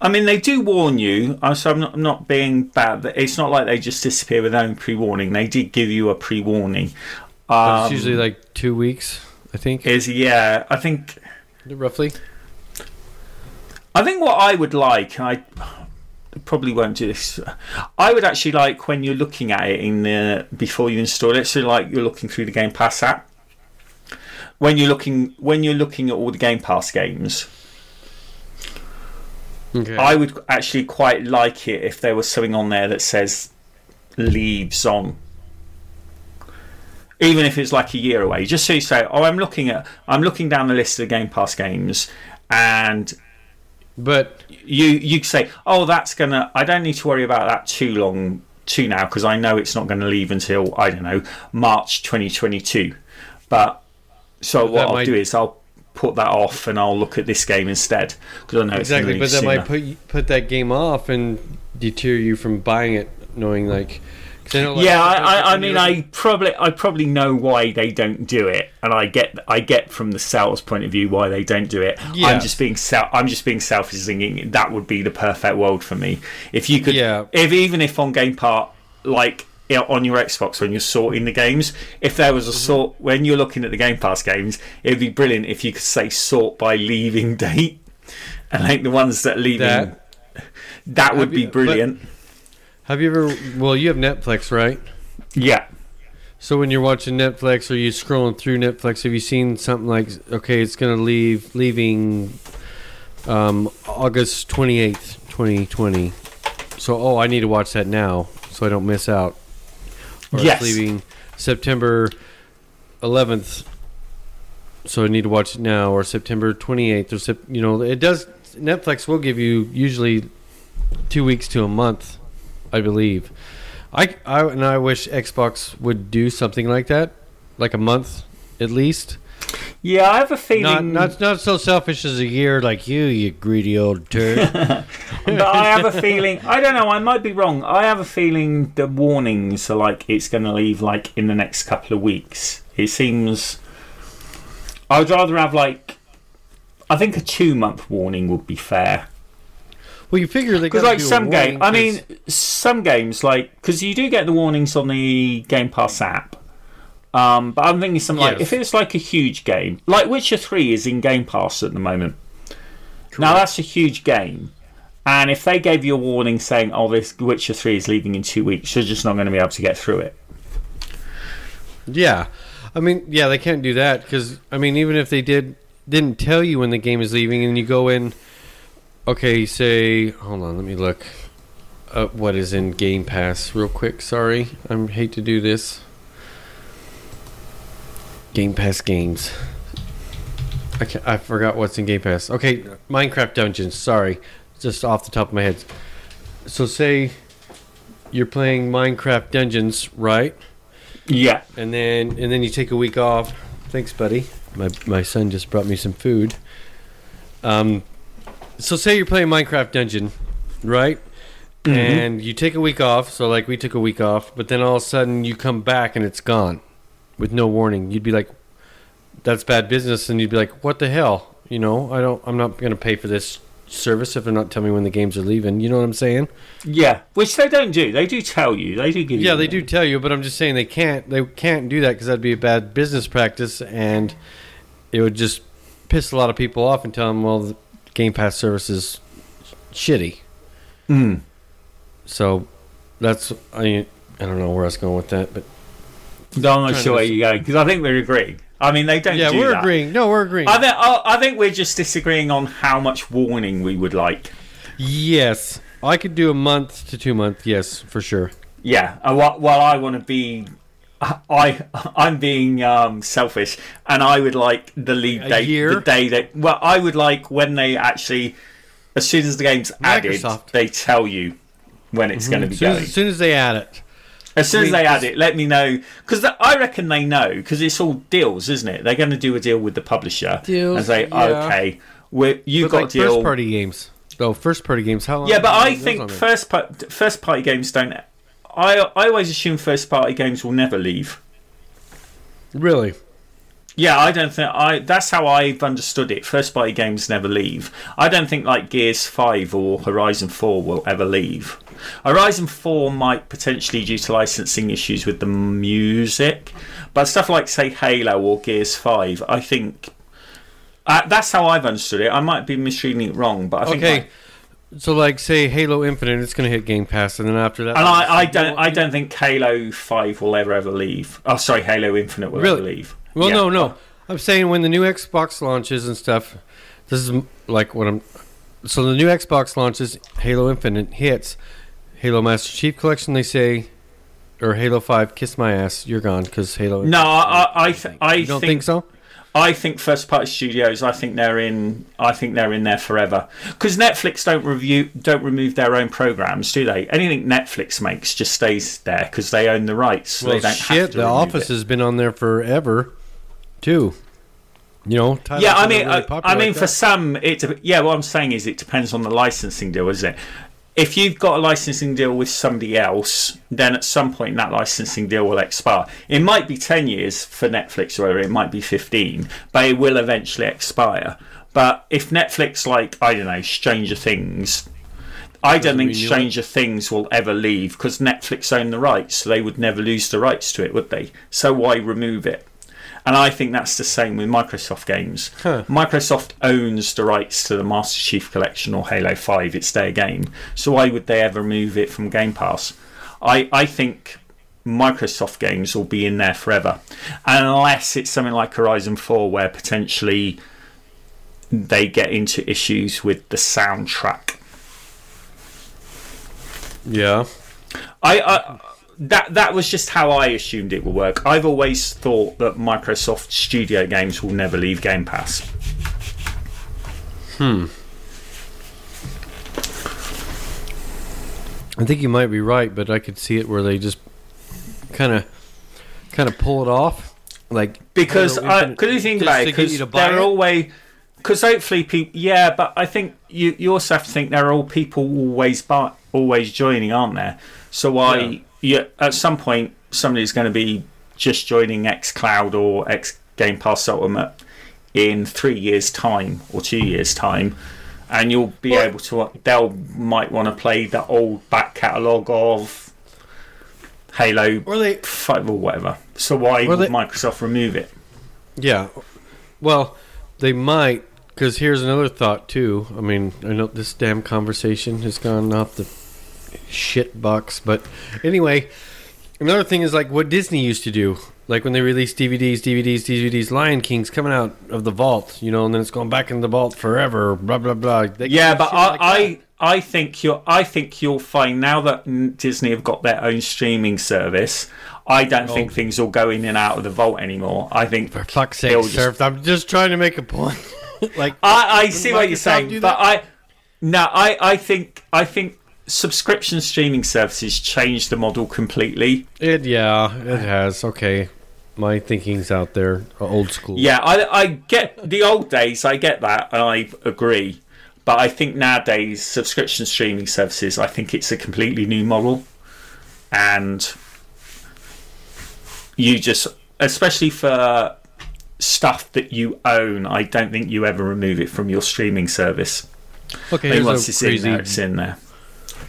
I mean, they do warn you. So I'm not, I'm not being bad. but It's not like they just disappear without any pre-warning. They did give you a pre-warning. Um, it's usually like two weeks, I think, is yeah. I think roughly. I think what I would like, and I probably won't do this. I would actually like when you're looking at it in the before you install it. So like you're looking through the Game Pass app. When you're looking when you're looking at all the Game Pass games, Okay. I would actually quite like it if there was something on there that says leaves on. Even if it's like a year away, just so you say, "Oh, I'm looking at, I'm looking down the list of the Game Pass games," and but you you say, "Oh, that's gonna. I don't need to worry about that too long, too now, because I know it's not going to leave until I don't know March 2022." But so But what I'll might- do is I'll put that off and I'll look at this game instead because I know it's exactly, but that sooner. might put put that game off and deter you from buying it, knowing like. I know, like, yeah, I, I, I mean, I probably, I probably know why they don't do it, and I get, I get from the sales point of view why they don't do it. Yeah. I'm just being, sel- I'm just being selfish, thinking that would be the perfect world for me. If you could, Yeah. if even if on Game Part, like you know, on your Xbox when you're sorting the games, if there was a Mm-hmm. sort when you're looking at the Game Pass games, it'd be brilliant if you could say sort by leaving date, and like the ones that are leaving. That, That- would be you- brilliant. Have you ever? Well, you have Netflix, right? Yeah. So when you're watching Netflix or you scrolling through Netflix, have you seen something like okay, it's gonna leave leaving um, August twenty eighth, twenty twenty. So oh, I need to watch that now so I don't miss out. Or Yes. it's leaving September eleventh. So I need to watch it now, or September twenty eighth, or sep- you know, it does. Netflix will give you usually two weeks to a month, I believe. I, I and I wish Xbox would do something like that, like a month at least. Yeah, I have a feeling. Not not not so selfish as a year like you, you greedy old turd. but I have a feeling. I don't know. I might be wrong. I have a feeling the warnings are like it's going to leave like in the next couple of weeks. It seems. I would rather have like. I think a two-month warning would be fair. well, you figure they Because like do some warning game, I 'cause- mean, some games like because you do get the warnings on the Game Pass app. Um, but I'm thinking something like if it's like a huge game, like Witcher Three is in Game Pass at the moment. Now that's a huge game, and if they gave you a warning saying, "Oh, this Witcher Three is leaving in two weeks," you're just not going to be able to get through it. yeah, I mean, yeah, they can't do that because I mean, even if they did didn't tell you when the game is leaving, and you go in, okay, say, hold on, let me look. Uh, what is in Game Pass, real quick? Sorry, I hate to do this. Game Pass games. I, I forgot what's in Game Pass. Okay, Minecraft Dungeons. Sorry, just off the top of my head. So say you're playing Minecraft Dungeons, right? Yeah, And then and then you take a week off. Thanks, buddy. My my son just brought me some food. Um, so say you're playing Minecraft Dungeon, right? And you take a week off. So like we took a week off, but then all of a sudden you come back and it's gone, with no warning. You'd be like, "That's bad business," and you'd be like, "What the hell?" You know, I don't. I'm not going to pay for this service if they're not telling me when the games are leaving. You know what I'm saying? yeah. Which they don't do. They do tell you. They do give you. Yeah, they do tell you, but I'm just saying they can't. They can't do that because that'd be a bad business practice, and it would just piss a lot of people off and tell them, well, the Game Pass service is shitty. Mm. So that's I. I don't know where I was going with that, but No, I'm not sure where you're going because I think we're agreeing. I mean, they don't. yeah, do we're that. agreeing. No, we're agreeing. I think I I think we're just disagreeing on how much warning we would like. yes, I could do a month to two month. Yes, for sure. Yeah, and while, while I want to be, I I'm being um, selfish, and I would like the lead A date, year? the day that. Well, I would like when they actually, as soon as the game's added, Microsoft. they tell you when it's going to be As soon going. as soon as they add it. As soon as they add it, let me know because I reckon they know because it's all deals, isn't it? They're going to do a deal with the publisher Deals, and say, yeah. okay, we're, you've But got like deal. first party games. No, first party games. How long? Yeah, but I think first par- first party games don't. I I always assume first party games will never leave. really. Yeah, I don't think I. That's how I've understood it. First party games never leave. I don't think like Gears Five or Horizon Four will ever leave. Horizon Four might potentially due to licensing issues with the music, but stuff like say Halo or Gears Five, I think. Uh, that's how I've understood it. I might be misreading it wrong, but I think. Okay. like- So like say Halo Infinite, it's gonna hit Game Pass, and then after that, And I, I don't I don't think Halo Five will ever ever leave. Oh, sorry, Halo Infinite will Really? ever leave. Well, Yeah. no, no. I'm saying when the new Xbox launches and stuff. This is like what I'm. So the new Xbox launches, Halo Infinite hits, Halo Master Chief Collection. They say, or Halo Five, kiss my ass, you're gone because Halo. No, I I I, th- I you don't think, think so? I think first party studios. I think they're in. I think they're in there forever because Netflix don't review don't remove their own programs, do they? Anything Netflix makes just stays there because they own the rights. So Well, they don't shit. have to The Office it. has been on there forever, too. You know. Yeah, I mean, really uh, I, I mean, like for that. some, it. Yeah, what I'm saying is, it depends on the licensing deal, isn't it? If you've got a licensing deal with somebody else, then at some point that licensing deal will expire. It might be ten years for Netflix, or it might be fifteen, but it will eventually expire. But if Netflix, like I don't know, Stranger Things, I don't think renew it? Stranger Things will ever leave because Netflix own the rights, so they would never lose the rights to it, would they? So why remove it? And I think that's the same with Microsoft games. Huh. Microsoft owns the rights to the Master Chief Collection or Halo 5. It's their game. So why would they ever move it from Game Pass? I, I think Microsoft games will be in there forever, unless it's something like Horizon Four, where potentially they get into issues with the soundtrack. Yeah. I, I that that was just how I assumed it would work. I've always thought that Microsoft Studio games will never leave Game Pass. Hmm. I think you might be right, but I could see it where they just kind of kind of pull it off, like because I Infinite, because you think just about to it, get you because they're it? always because hopefully people yeah, but I think you you also have to think there are all people always buy, always joining, aren't there? So why yeah. At some point somebody's going to be just joining X Cloud or X Game Pass Ultimate in three years' time or two years' time. And you'll be Well- able to. They'll might want to play the old back catalogue of Halo or they Five or whatever. So why would they- Microsoft remove it? Yeah. Well, they might, because here's another thought, too. I mean, I know this damn conversation has gone off the shit box, but anyway, another thing is like what Disney used to do. Like when they released DVDs, DVDs, DVDs, Lion King's coming out of the vault, you know, and then it's going back in the vault forever, blah, blah, blah. They Yeah, but I, like I. I think you'll, I think you'll find now that Disney have got their own streaming service. I don't oh. think things will go in and out of the vault anymore. I think For fuck's sake, just- Surf, I'm just trying to make a point. like, I, I see what you're saying, but? I no, I, I think I think subscription streaming services change the model completely. it, yeah, it has. Okay. My thinking's out there, old school. Yeah, I, I get the old days. I get that, and I agree. But I think nowadays subscription streaming services. I think it's a completely new model, and you just, especially for stuff that you own, I don't think you ever remove it from your streaming service. Okay, I think here's once it's in there, it's in there.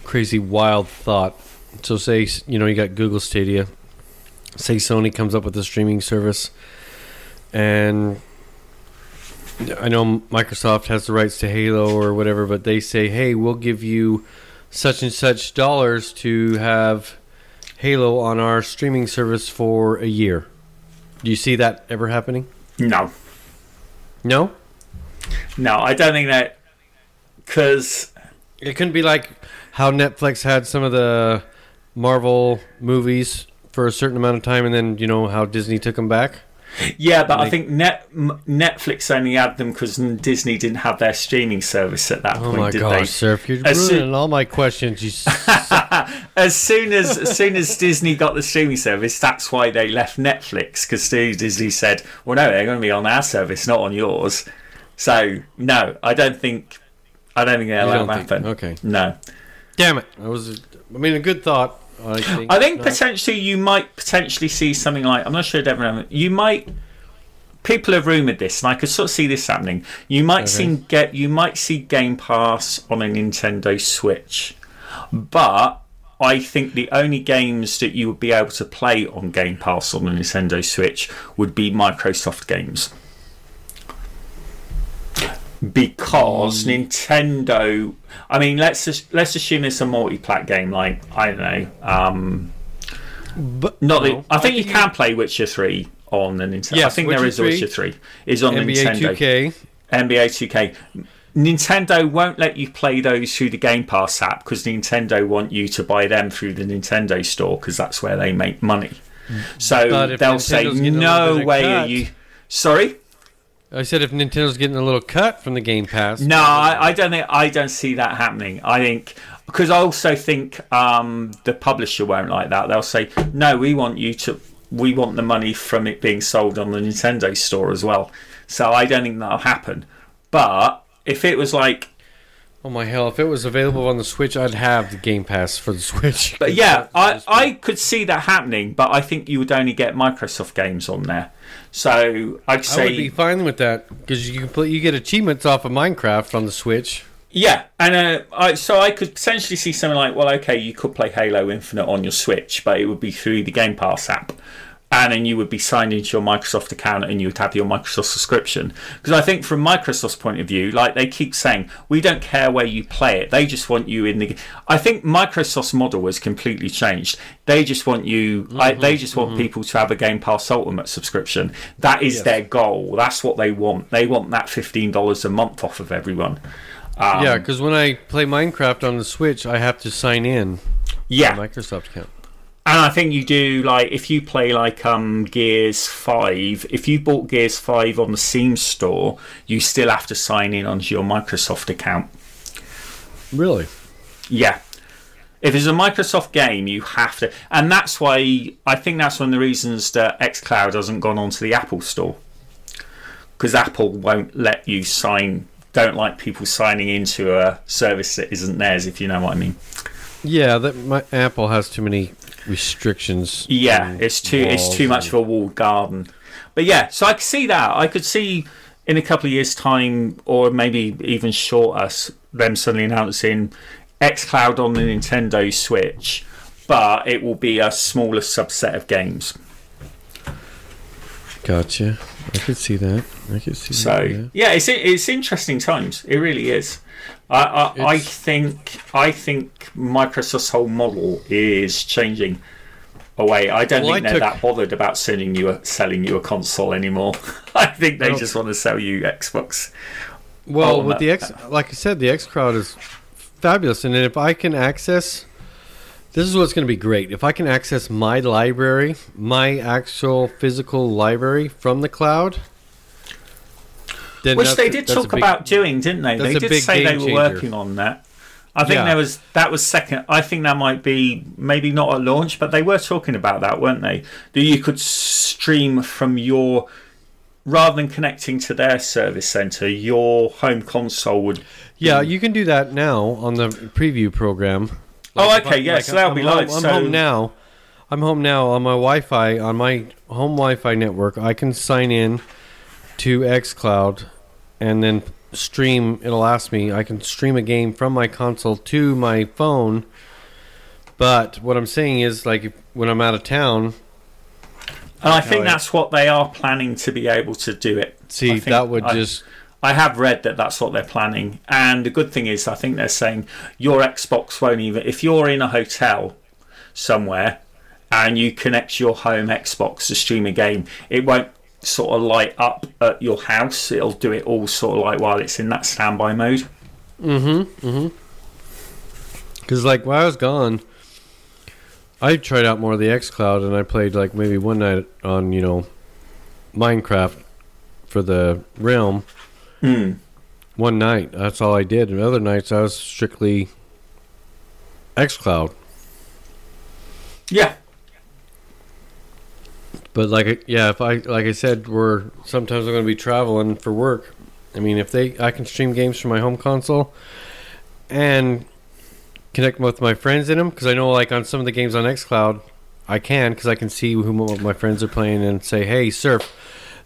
Crazy wild thought. So say you know you got Google Stadia. Say Sony comes up with a streaming service, and I know Microsoft has the rights to Halo or whatever, but they say, "Hey, we'll give you such and such dollars to have Halo on our streaming service for a year." Do you see that ever happening? No, No. no, I don't think that because It couldn't be like how Netflix had some of the Marvel movies for a certain amount of time, and then you know how Disney took them back. Yeah, but I think Net, Netflix only had them because Disney didn't have their streaming service at that Oh point, Oh my did gosh, Surf, you're As soon- ruining all my questions. You s- As soon as as soon as Disney got the streaming service, that's why they left Netflix because Disney said, "Well, no, they're going to be on our service, not on yours." So, no, I don't think I don't think that'll happen. think- okay. No, Damn it! I was. I mean, a good thought. I think. I think No. potentially you might potentially see something like I'm not sure it ever happened. You might people have rumored this, and I could sort of see this happening. You might see get you might see Game Pass on a Nintendo Switch, but I think the only games that you would be able to play on Game Pass on the Nintendo Switch would be Microsoft games. Because Nintendo, I mean, let's let's assume it's a multi-plat game, like I don't know, um, But not no, that I think you can play Witcher Three on the Nintendo. I Yes, think there Witcher is a 3, Witcher Three is on the NBA Nintendo. 2K. NBA 2K. Nintendo won't let you play those through the Game Pass app because Nintendo want you to buy them through the Nintendo store because that's where they make money. So they'll say, Nintendo's a little "No way are you." Sorry. I said if Nintendo's getting a little cut from the Game Pass. No, I, I don't think I don't see that happening. I think because I also think um, the publisher won't like that. They'll say, "No, we want you to. We want the money from it being sold on the Nintendo store as well." So I don't think that'll happen. But if it was like, Oh my hell! If it was available on the Switch, I'd have the Game Pass for the Switch. but yeah, I I could see that happening. But I think you would only get Microsoft games on there. So I'd say I would be fine with that because you can play, you get achievements off of Minecraft on the Switch. Yeah, and uh, I, so I could potentially see something like, well, okay, you could play Halo Infinite on your Switch, but it would be through the Game Pass app. And then you would be signed into your Microsoft account and you would have your Microsoft subscription. Because I think from Microsoft's point of view, like they keep saying, we don't care where you play it. They just want you in the. I think Microsoft's model has completely changed. They just want you. Like, they just want people to have a Game Pass Ultimate subscription. That is Yes. their goal. That's what they want. They want that fifteen dollars a month off of everyone. Um, yeah, because when I play Minecraft on the Switch, I have to sign in yeah. Microsoft account. And I think you do like if you play like um Gears Five, if you bought Gears Five on the Steam store, you still have to sign in onto your Microsoft account. Really? Yeah. If it's a Microsoft game, you have to, and that's why I think that's one of the reasons that XCloud hasn't gone onto the Apple Store because Apple won't let you sign. Don't like people signing into a service that isn't theirs, if you know what I mean. Yeah, that my Apple has too many restrictions. Yeah, it's too it's too much of a walled garden. But yeah, so I could see that. I could see in a couple of years' time, or maybe even shorter, s- them suddenly announcing XCloud on the Nintendo Switch, but it will be a smaller subset of games. Gotcha. I could see that. I could see So that. yeah. yeah, it's it's interesting times. It really is. I I, I think I think Microsoft's whole model is changing away. I don't Well, think I they're took- that bothered about selling you a selling you a console anymore. I think they don't- just want to sell you Xbox. Well, Oh, with the X, like I said, the XCloud is fabulous, and if I can access, this is what's going to be great. If I can access my library, my actual physical library from the cloud, then Which they did talk big- about doing, didn't they? They did say they were changer. working on that. I think Yeah. there was that was second. I think that might be maybe not at launch, but they were talking about that, weren't they? That you could stream from your rather than connecting to their service center, your home console would. Yeah, you can do that now on the preview program. Oh, okay, I- yeah, so that'll I'm be home- live, I'm so- home now. I'm home now on my Wi-Fi on my home Wi-Fi network. I can sign in to XCloud and then stream. It'll ask me. I can stream a game from my console to my phone. But what I'm saying is, like, when I'm out of town, And I think that's what they are planning to be able to do it. see, that would I- just I have read that that's what they're planning, and the good thing is, I think they're saying your Xbox won't even if you're in a hotel somewhere and you connect your home Xbox to stream a game, it won't sort of light up at your house. It'll do it all sort of like while it's in that standby mode. Mm-hmm. Mm-hmm. Because like while I was gone, I tried out more of the XCloud and I played like maybe one night on you know Minecraft for the Realm. Hmm. One night, that's all I did. And other nights, I was strictly XCloud. Yeah, But like, yeah, if I like I said, we're sometimes I'm going to be traveling for work. I mean, if they, I can stream games from my home console and connect with my friends in them because I know, like on some of the games on XCloud, I can because I can see who my friends are playing and say, "Hey, Surf,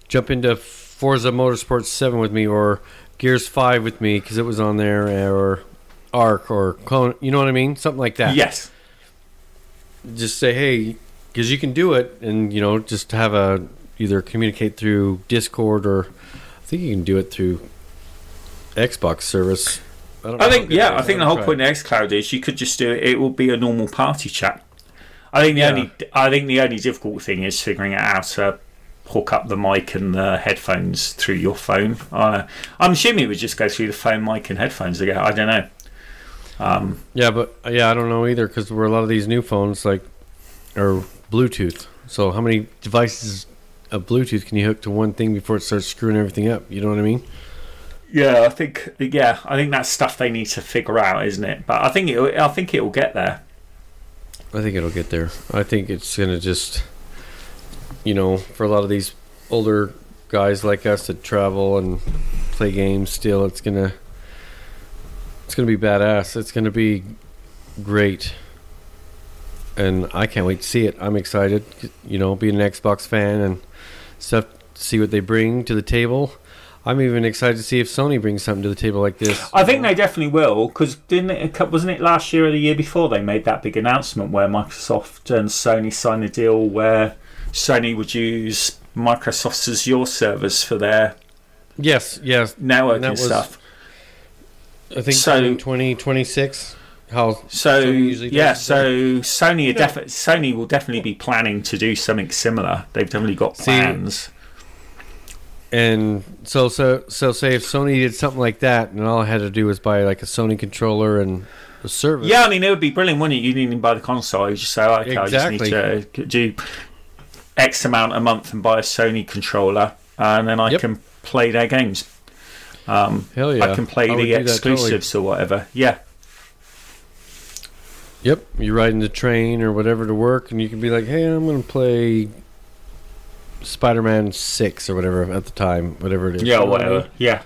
jump into Forza Motorsport Seven with me or Gears Five with me because it was on there or Arc or Clone." You know what I mean? Something like that yes, just say hey because you can do it and you know just have a either communicate through discord or i think you can do it through xbox service i, don't I think yeah, I think the whole try point of XCloud is you could just do it. It will be a normal party chat. I think the Yeah. only I think the only difficult thing is figuring out how to hook up the mic and the headphones through your phone. Uh, I'm assuming it would just go through the phone mic and headphones again. I don't know. Um, yeah but yeah i don't know either because we're a lot of these new phones like are bluetooth so how many devices of bluetooth can you hook to one thing before it starts screwing everything up you know what i mean yeah, I think yeah, I think that's stuff they need to figure out, isn't it? But I think it I think it will get there. I think it'll get there. I think it's gonna just, you know, for a lot of these older guys like us that travel and play games, still, it's gonna, it's gonna be badass. It's gonna be great, and I can't wait to see it. I'm excited. You know, being an Xbox fan and stuff. See what they bring to the table. I'm even excited to see if Sony brings something to the table like this. I think they definitely will because didn't it? Wasn't it last year or the year before they made that big announcement where Microsoft and Sony signed a deal where Sony would use Microsoft's Azure servers for their Yes, yes. networking that was- stuff. I think So- so, 2026. How So Sony yeah, so Sony are Yeah. defi- Sony will definitely be planning to do something similar. They've definitely got See, plans. and so so so say if Sony did something like that, and all I had to do was buy like a Sony controller and a service. Yeah, I mean it would be brilliant, wouldn't it? You didn't even buy the console. You just say, oh, okay, Exactly. I just need to do X amount a month and buy a Sony controller, and then I Yep. can play their games. Um, Hell yeah. I can play I the that totally. exclusives or whatever. Yeah, Yep. You're riding the train or whatever to work, and you can be like, "Hey, I'm going to play Spider-Man Six or whatever at the time, whatever it is." yeah, You or know what I mean? whatever. Yeah,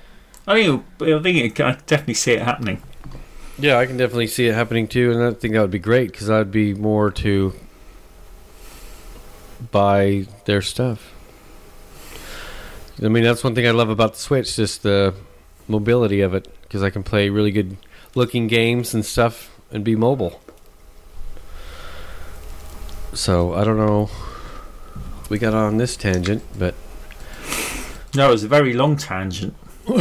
I think I think it, I definitely see it happening. Yeah, I can definitely see it happening too, and I think that would be great because I'd be more to buy their stuff. I mean, that's one thing I love about the Switch, just the mobility of it, because I can play really good looking games and stuff and be mobile. So I don't know. We got on this tangent, but No, it was a very long tangent.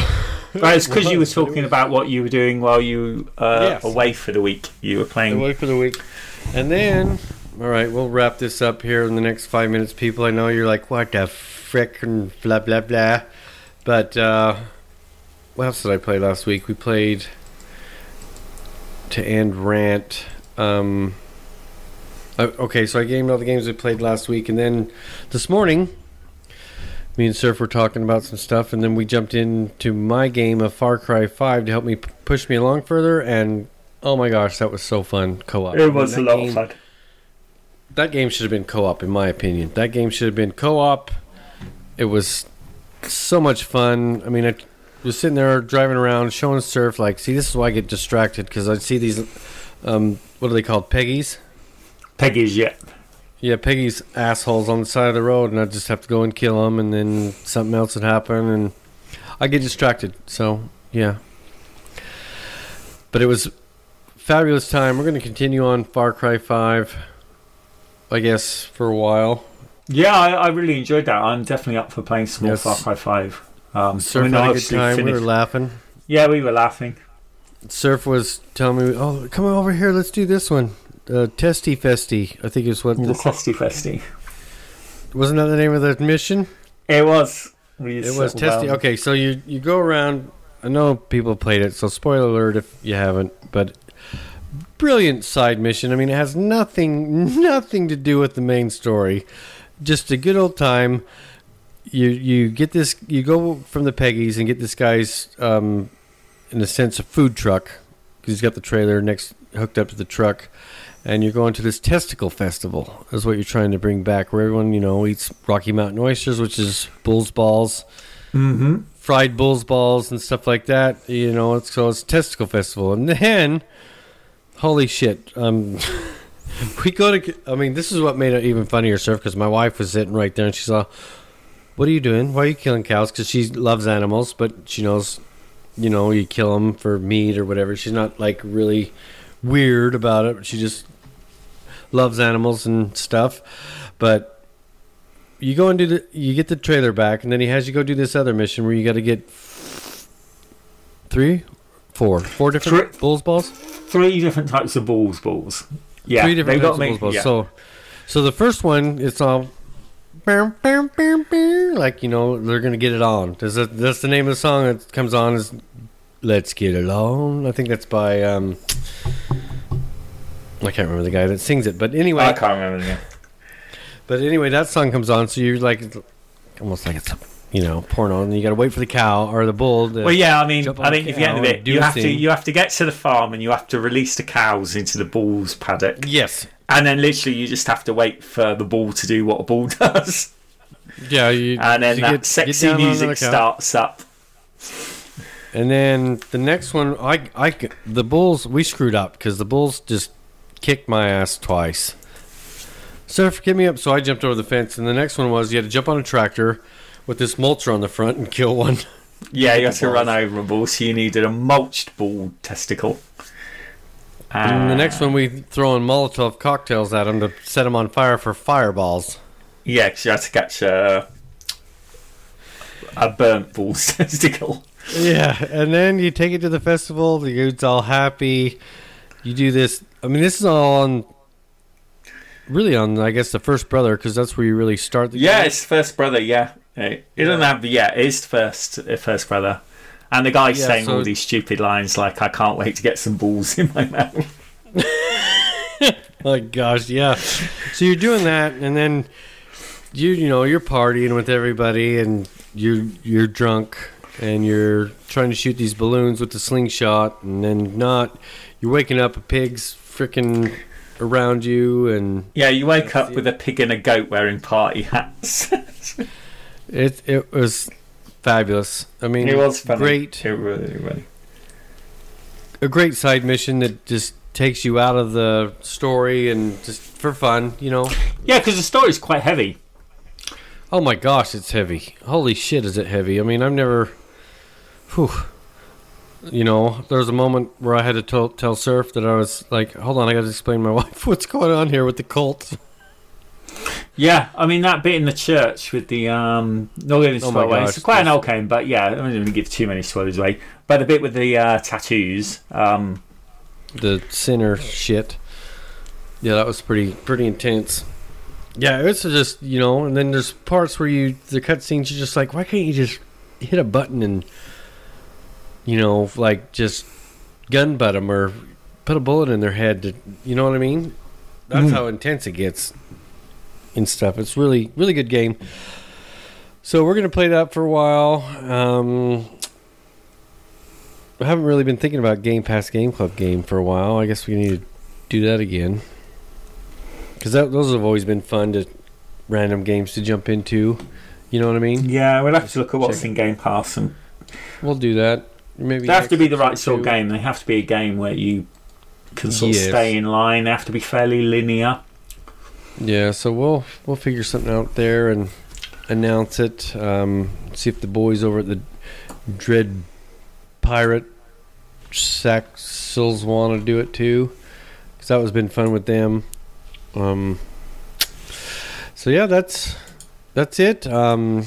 But it's because you were was, but it talking was- about what you were doing while you uh, Yes. away for the week. You were playing. away for the week, and then all right, we'll wrap this up here in the next five minutes. People, I know you're like, what the frick and blah blah blah, but uh, what else did I play last week? We played to end rant. Um, uh, okay, so I gamed all the games we played last week, and then this morning. Me and Surf were talking about some stuff, and then we jumped into my game of Far Cry 5 to help me p- push me along further. And oh my gosh, that was so fun co-op. it was a lot game- of fun. That game should have been co-op, in my opinion. That game should have been co-op. It was so much fun. I mean, I was sitting there driving around, showing Surf like, see, this is why I get distracted because I see these, um, what are they called, Peggies? Peggy's yeah. Yeah, Peggy's assholes on the side of the road, and I just have to go and kill them, and then something else would happen, and I get distracted. So yeah, but it was fabulous time. We're going to continue on Far Cry Five, I guess, for a while. Yeah, I, I really enjoyed that. I'm definitely up for playing some more Yes. Far Cry 5. Um, Surf I mean, had a good obviously time. We were laughing. yeah, we were laughing. Surf was telling me, "Oh, come over here. Let's do this one." Uh, Testy Festy, I think is what. The The, Testy Festy. wasn't that the name of the mission? It was. We It was testy. down. Okay, so you you go around. I know people played it, so spoiler alert if you haven't. But brilliant side mission. I mean, it has nothing nothing to do with the main story. Just a good old time. You you get this. You go from the Peggies and get this guy's, um, in a sense, a food truck because he's got the trailer next hooked up to the truck. And you're going to this testicle festival, is what you're trying to bring back, where everyone, you know, eats Rocky Mountain oysters, which is bull's balls Mm-hmm. fried bull's balls and stuff like that. You know, it's so it's testicle festival, and then holy shit, um, we go to. I mean, this is what made it even funnier, surf, because my wife was sitting right there and she saw, "What are you doing? Why are you killing cows?" Because she loves animals, but she knows, you know, you kill them for meat or whatever. She's not like really weird about it. She just loves animals and stuff, but you go and do the you get the trailer back and then he has you go do this other mission where you got to get three four four different Three- bulls balls Three different types of balls, balls. Yeah, three different types got of me. bulls balls yeah. so so the first one it's all bam, bam, bam, bam, like you know they're gonna get it on There's a, that's the name of the song that comes on is let's get it on i think that's by um i can't remember the guy that sings it but anyway I can't remember the name. But anyway, that song comes on, so you're like, almost like it's, you know, porno, and you got to wait for the cow or the bull. Well, yeah, I mean, I think if you get cow into it, you have to you have to get to the farm and you have to release the cows into the bull's paddock, Yes. and then literally you just have to wait for the bull to do what a bull does, Yeah. You, and then you that get- get sexy on music starts up. And then the next one, I, I, the bulls, we screwed up because the bulls just kicked my ass twice. Surf, get me up. So I jumped over the fence, and the next one was you had to jump on a tractor with this mulcher on the front and kill one. Yeah, you have to run over a bull, so you needed a mulched bull testicle. And the Uh, next one, we throwing Molotov cocktails at them to set them on fire for fireballs. Yeah, because you had to catch a, a burnt bull's testicle. Yeah, and then you take it to the festival. The dude's all happy. You do this. I mean, this is all on. Really on, I guess, the first brother, because that's where you really start the Yeah, game. it's first brother. Yeah, it doesn't have. Yeah, it's first uh, first brother, and the guy's Yeah, saying so- all these stupid lines like, "I can't wait to get some balls in my mouth." My gosh, yeah. So you're doing that, and then you you know you're partying with everybody, and you you're drunk, and you're trying to shoot these balloons with the slingshot, and then not. You're waking up, a pig's freaking around you, and Yeah, you wake up with a pig and a goat wearing party hats. it it was fabulous. I mean, it was funny. great. It really, really. a great side mission that just takes you out of the story and just for fun, you know. Yeah, because the story's quite heavy. Oh my gosh, it's heavy. Holy shit, is it heavy? I mean, I've never. Whew. You know, there was a moment where I had to tell, tell Surf that I was like, hold on, I got to explain to my wife what's going on here with the cult. Yeah, I mean that bit in the church with the um not going to Oh away. gosh, It's quite an old game, but yeah, I'm not going to give too many spoilers away. But the bit with the uh, tattoos, um, The sinner shit. Yeah, that was pretty pretty intense. Yeah, it's just you know, and then there's parts where you the cutscenes you're just like, why can't you just hit a button and you know, like just gun butt them or put a bullet in their head? To, you know what I mean? That's Mhm. how intense it gets and stuff. It's really really good game. So we're gonna play that for a while. Um, I haven't really been thinking about Game Pass Game Club game for a while. I guess we need to do that again because those have always been fun to random games to jump into. You know what I mean? yeah, we'll have to look at what's Check. in Game Pass, and We'll do that. Maybe they have to be the right sort of game. They have to be a game where you can sort Yes. of stay in line. They have to be fairly linear. Yeah, so we'll we'll figure something out there and announce it. Um, see if the boys over at the Dread Pirate Saxels want to do it too, because that was been fun with them. Um, so yeah, that's that's it. Um,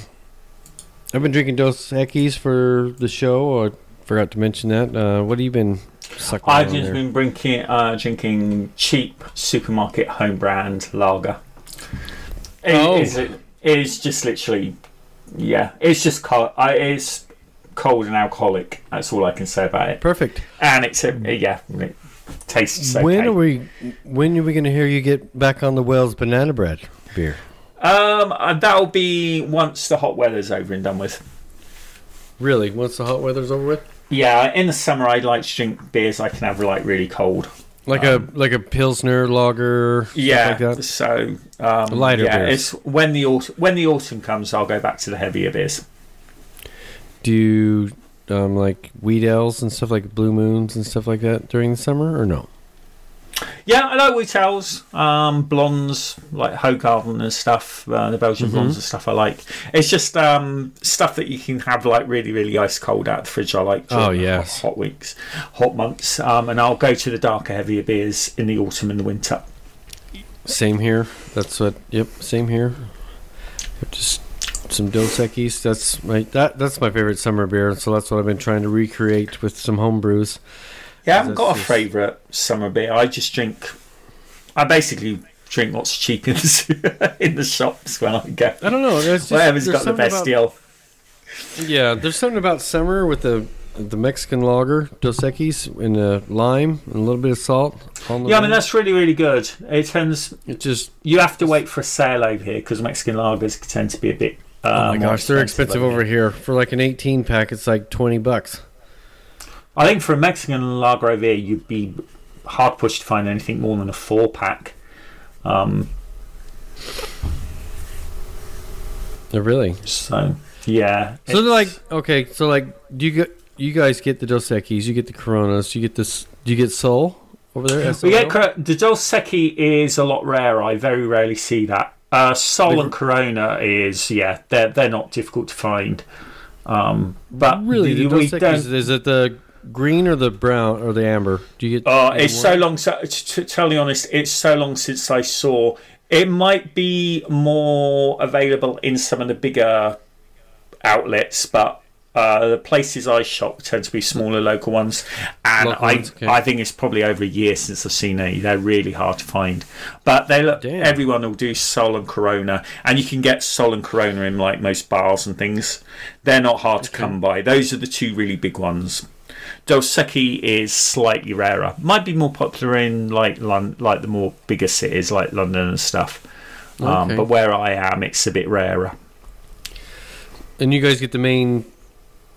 I've been drinking Dos Equis for the show. I forgot to mention that. Uh, what have you been sucking I've just there? been drinking, uh, drinking cheap supermarket home brand lager. It, Oh. is, it is just literally, yeah, it's just cold. I, it's cold and alcoholic. That's all I can say about it. Perfect. And it's a, yeah, it tastes okay. When are we? When are we going to hear you get back on the Wells banana bread beer? Um, uh, that'll be once the hot weather's over and done with. Really? Once the hot weather's over with? Yeah, in the summer I'd like to drink beers I can have like really cold. Like Um, a like a pilsner lager, Yeah, like that. so um, Lighter yeah, beers. it's when the autumn when the autumn comes, I'll go back to the heavier beers. Do you um, like wheat ales and stuff like blue moons and stuff like that during the summer or no? Yeah, I like wheat ales, um, blondes like Hoegaarden and stuff, uh, the Belgian Mhm. blondes and stuff. I like. It's just um, stuff that you can have like really, really ice cold out of the fridge. I like. Oh, hot, hot weeks, hot months, um, and I'll go to the darker, heavier beers in the autumn and the winter. Same here. That's what. Yep. Same here. Just some Dos Equis. That's my that that's my favorite summer beer. So that's what I've been trying to recreate with some home brews. Yeah, I haven't got a just- favourite summer beer. I just drink. I basically drink what's cheap in the, in the shops when I go. I don't know. Just, Whatever's got the best about- deal. Yeah, there's something about summer with the the Mexican lager, Dos Equis, and the lime and a little bit of salt. On the Yeah, I mean that's really really good. It tends it just. you have to wait for a sale over here because Mexican lagers tend to be a bit. Uh, Oh my more gosh, they're expensive over here. here. For like an 18 pack, it's like 20 bucks. I think for a Mexican lager over here, you'd be hard pushed to find anything more than a four pack. Um, They're really. so yeah, So they're like okay. So like, do you get you guys get the Dos Equis, you get the Coronas, you get this. Do you get Sol over there? We SOL? get Cor- the Dos Equis is a lot rarer. I very rarely see that. Uh, Sol The- and Corona is yeah, they're they're not difficult to find. Um, but really, the- the Dos. Equis, is it the green or the brown or the amber? Do you get? Oh, either it's so long. So, to, tell you honest, it's so long since I saw It might be more available in some of the bigger outlets, but uh, the places I shop tend to be smaller local ones, and Local I ones, okay. I think it's probably over a year since I've seen any. They're really hard to find, but they look. Everyone will do Sol and Corona, and you can get Sol and Corona in like most bars and things. They're not hard to come by. Those are the two really big ones. Dos Equis is slightly rarer. Might be more popular in like like the more bigger cities like London and stuff. Um, Okay. but where I am, it's a bit rarer. And you guys get the main,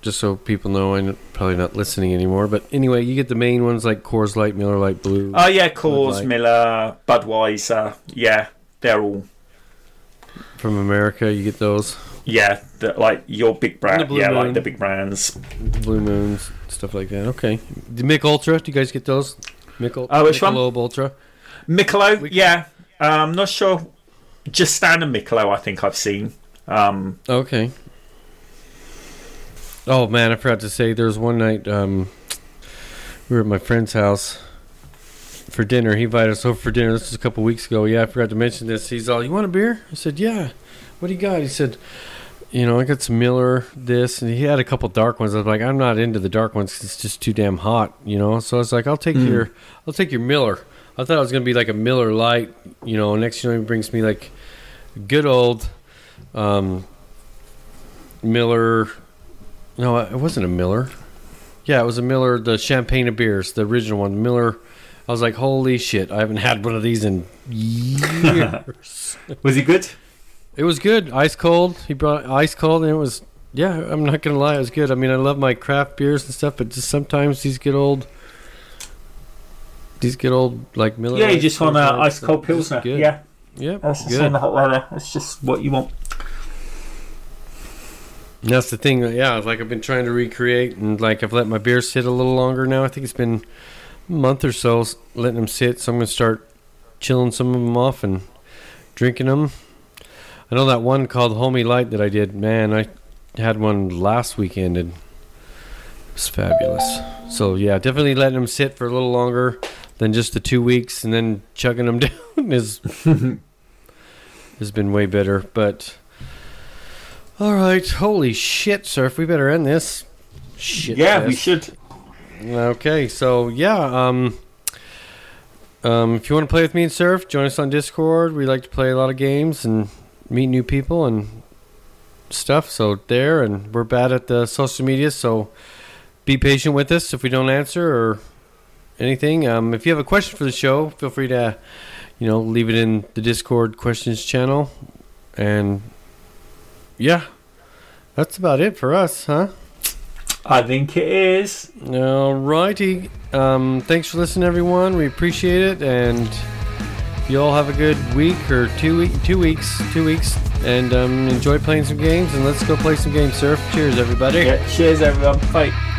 just so people know, I'm probably not listening anymore. But anyway, you get the main ones like Coors Light, Miller Lite Blue. Oh yeah, Coors, Light. Miller, Budweiser. Yeah, they're all from America, you get those. yeah, the, like your big brand. Yeah, Moon. like the big brands. Blue Moons, stuff like that. Okay. The Mich Ultra, do you guys get those? Mick Ul- Oh, which one? Michelob Ultra. Michelob. Yeah, um, I'm not sure. Just standard Michelob, I think I've seen. Um, Okay. Oh man, I forgot to say there was one night um, we were at my friend's house for dinner. He invited us over for dinner. This was a couple weeks ago. Yeah, I forgot to mention this. He's all, "You want a beer?" I said, "Yeah." What do you got? He said, "You know, I got some Miller, this, and he had a couple dark ones." I was like, "I'm not into the dark ones it's just too damn hot," you know. So I was like, "I'll take Mm. your, I'll take your Miller." I thought it was gonna be like a Miller Lite, you know. Next, you know, he brings me like good old um, Miller. No, it wasn't a Miller. Yeah, it was a Miller, the champagne of beers, the original one. Miller. I was like, holy shit! I haven't had one of these in years. was he good? It was good, ice cold. He brought ice cold, and it was. Yeah, I'm not gonna lie, it was good. I mean, I love my craft beers and stuff, but just sometimes these get old. These get old, like Miller. Yeah, you just want an ice cold pilsner. good. Yeah, Yep, that's good. in the hot weather. It's just what you want. And That's the thing. Yeah, like I've been trying to recreate, and like I've let my beers sit a little longer now. I think it's been a month or so letting them sit. So I'm gonna start chilling some of them off and drinking them. I know that one called Homie Light that I did. Man, I had one last weekend and it was fabulous. So yeah, definitely letting them sit for a little longer than just the two weeks, and then chugging them down is has been way better. But all right, holy shit, surf. We better end this. Shit. yeah, we should. Okay, so yeah, um, um, if you want to play with me and surf, join us on Discord. We like to play a lot of games and meet new people and stuff. So there, and we're bad at the social media, so be patient with us if we don't answer or anything. Um, if you have a question for the show, feel free to, you know, leave it in the Discord questions channel. And yeah, that's about it for us, huh? I think it is. All righty. Um, thanks for listening, everyone. We appreciate it, and you all have a good week or two week, two weeks, two weeks, and um, enjoy playing some games. And let's go play some games, surf. Cheers, everybody. Yeah, cheers, everyone. Bye.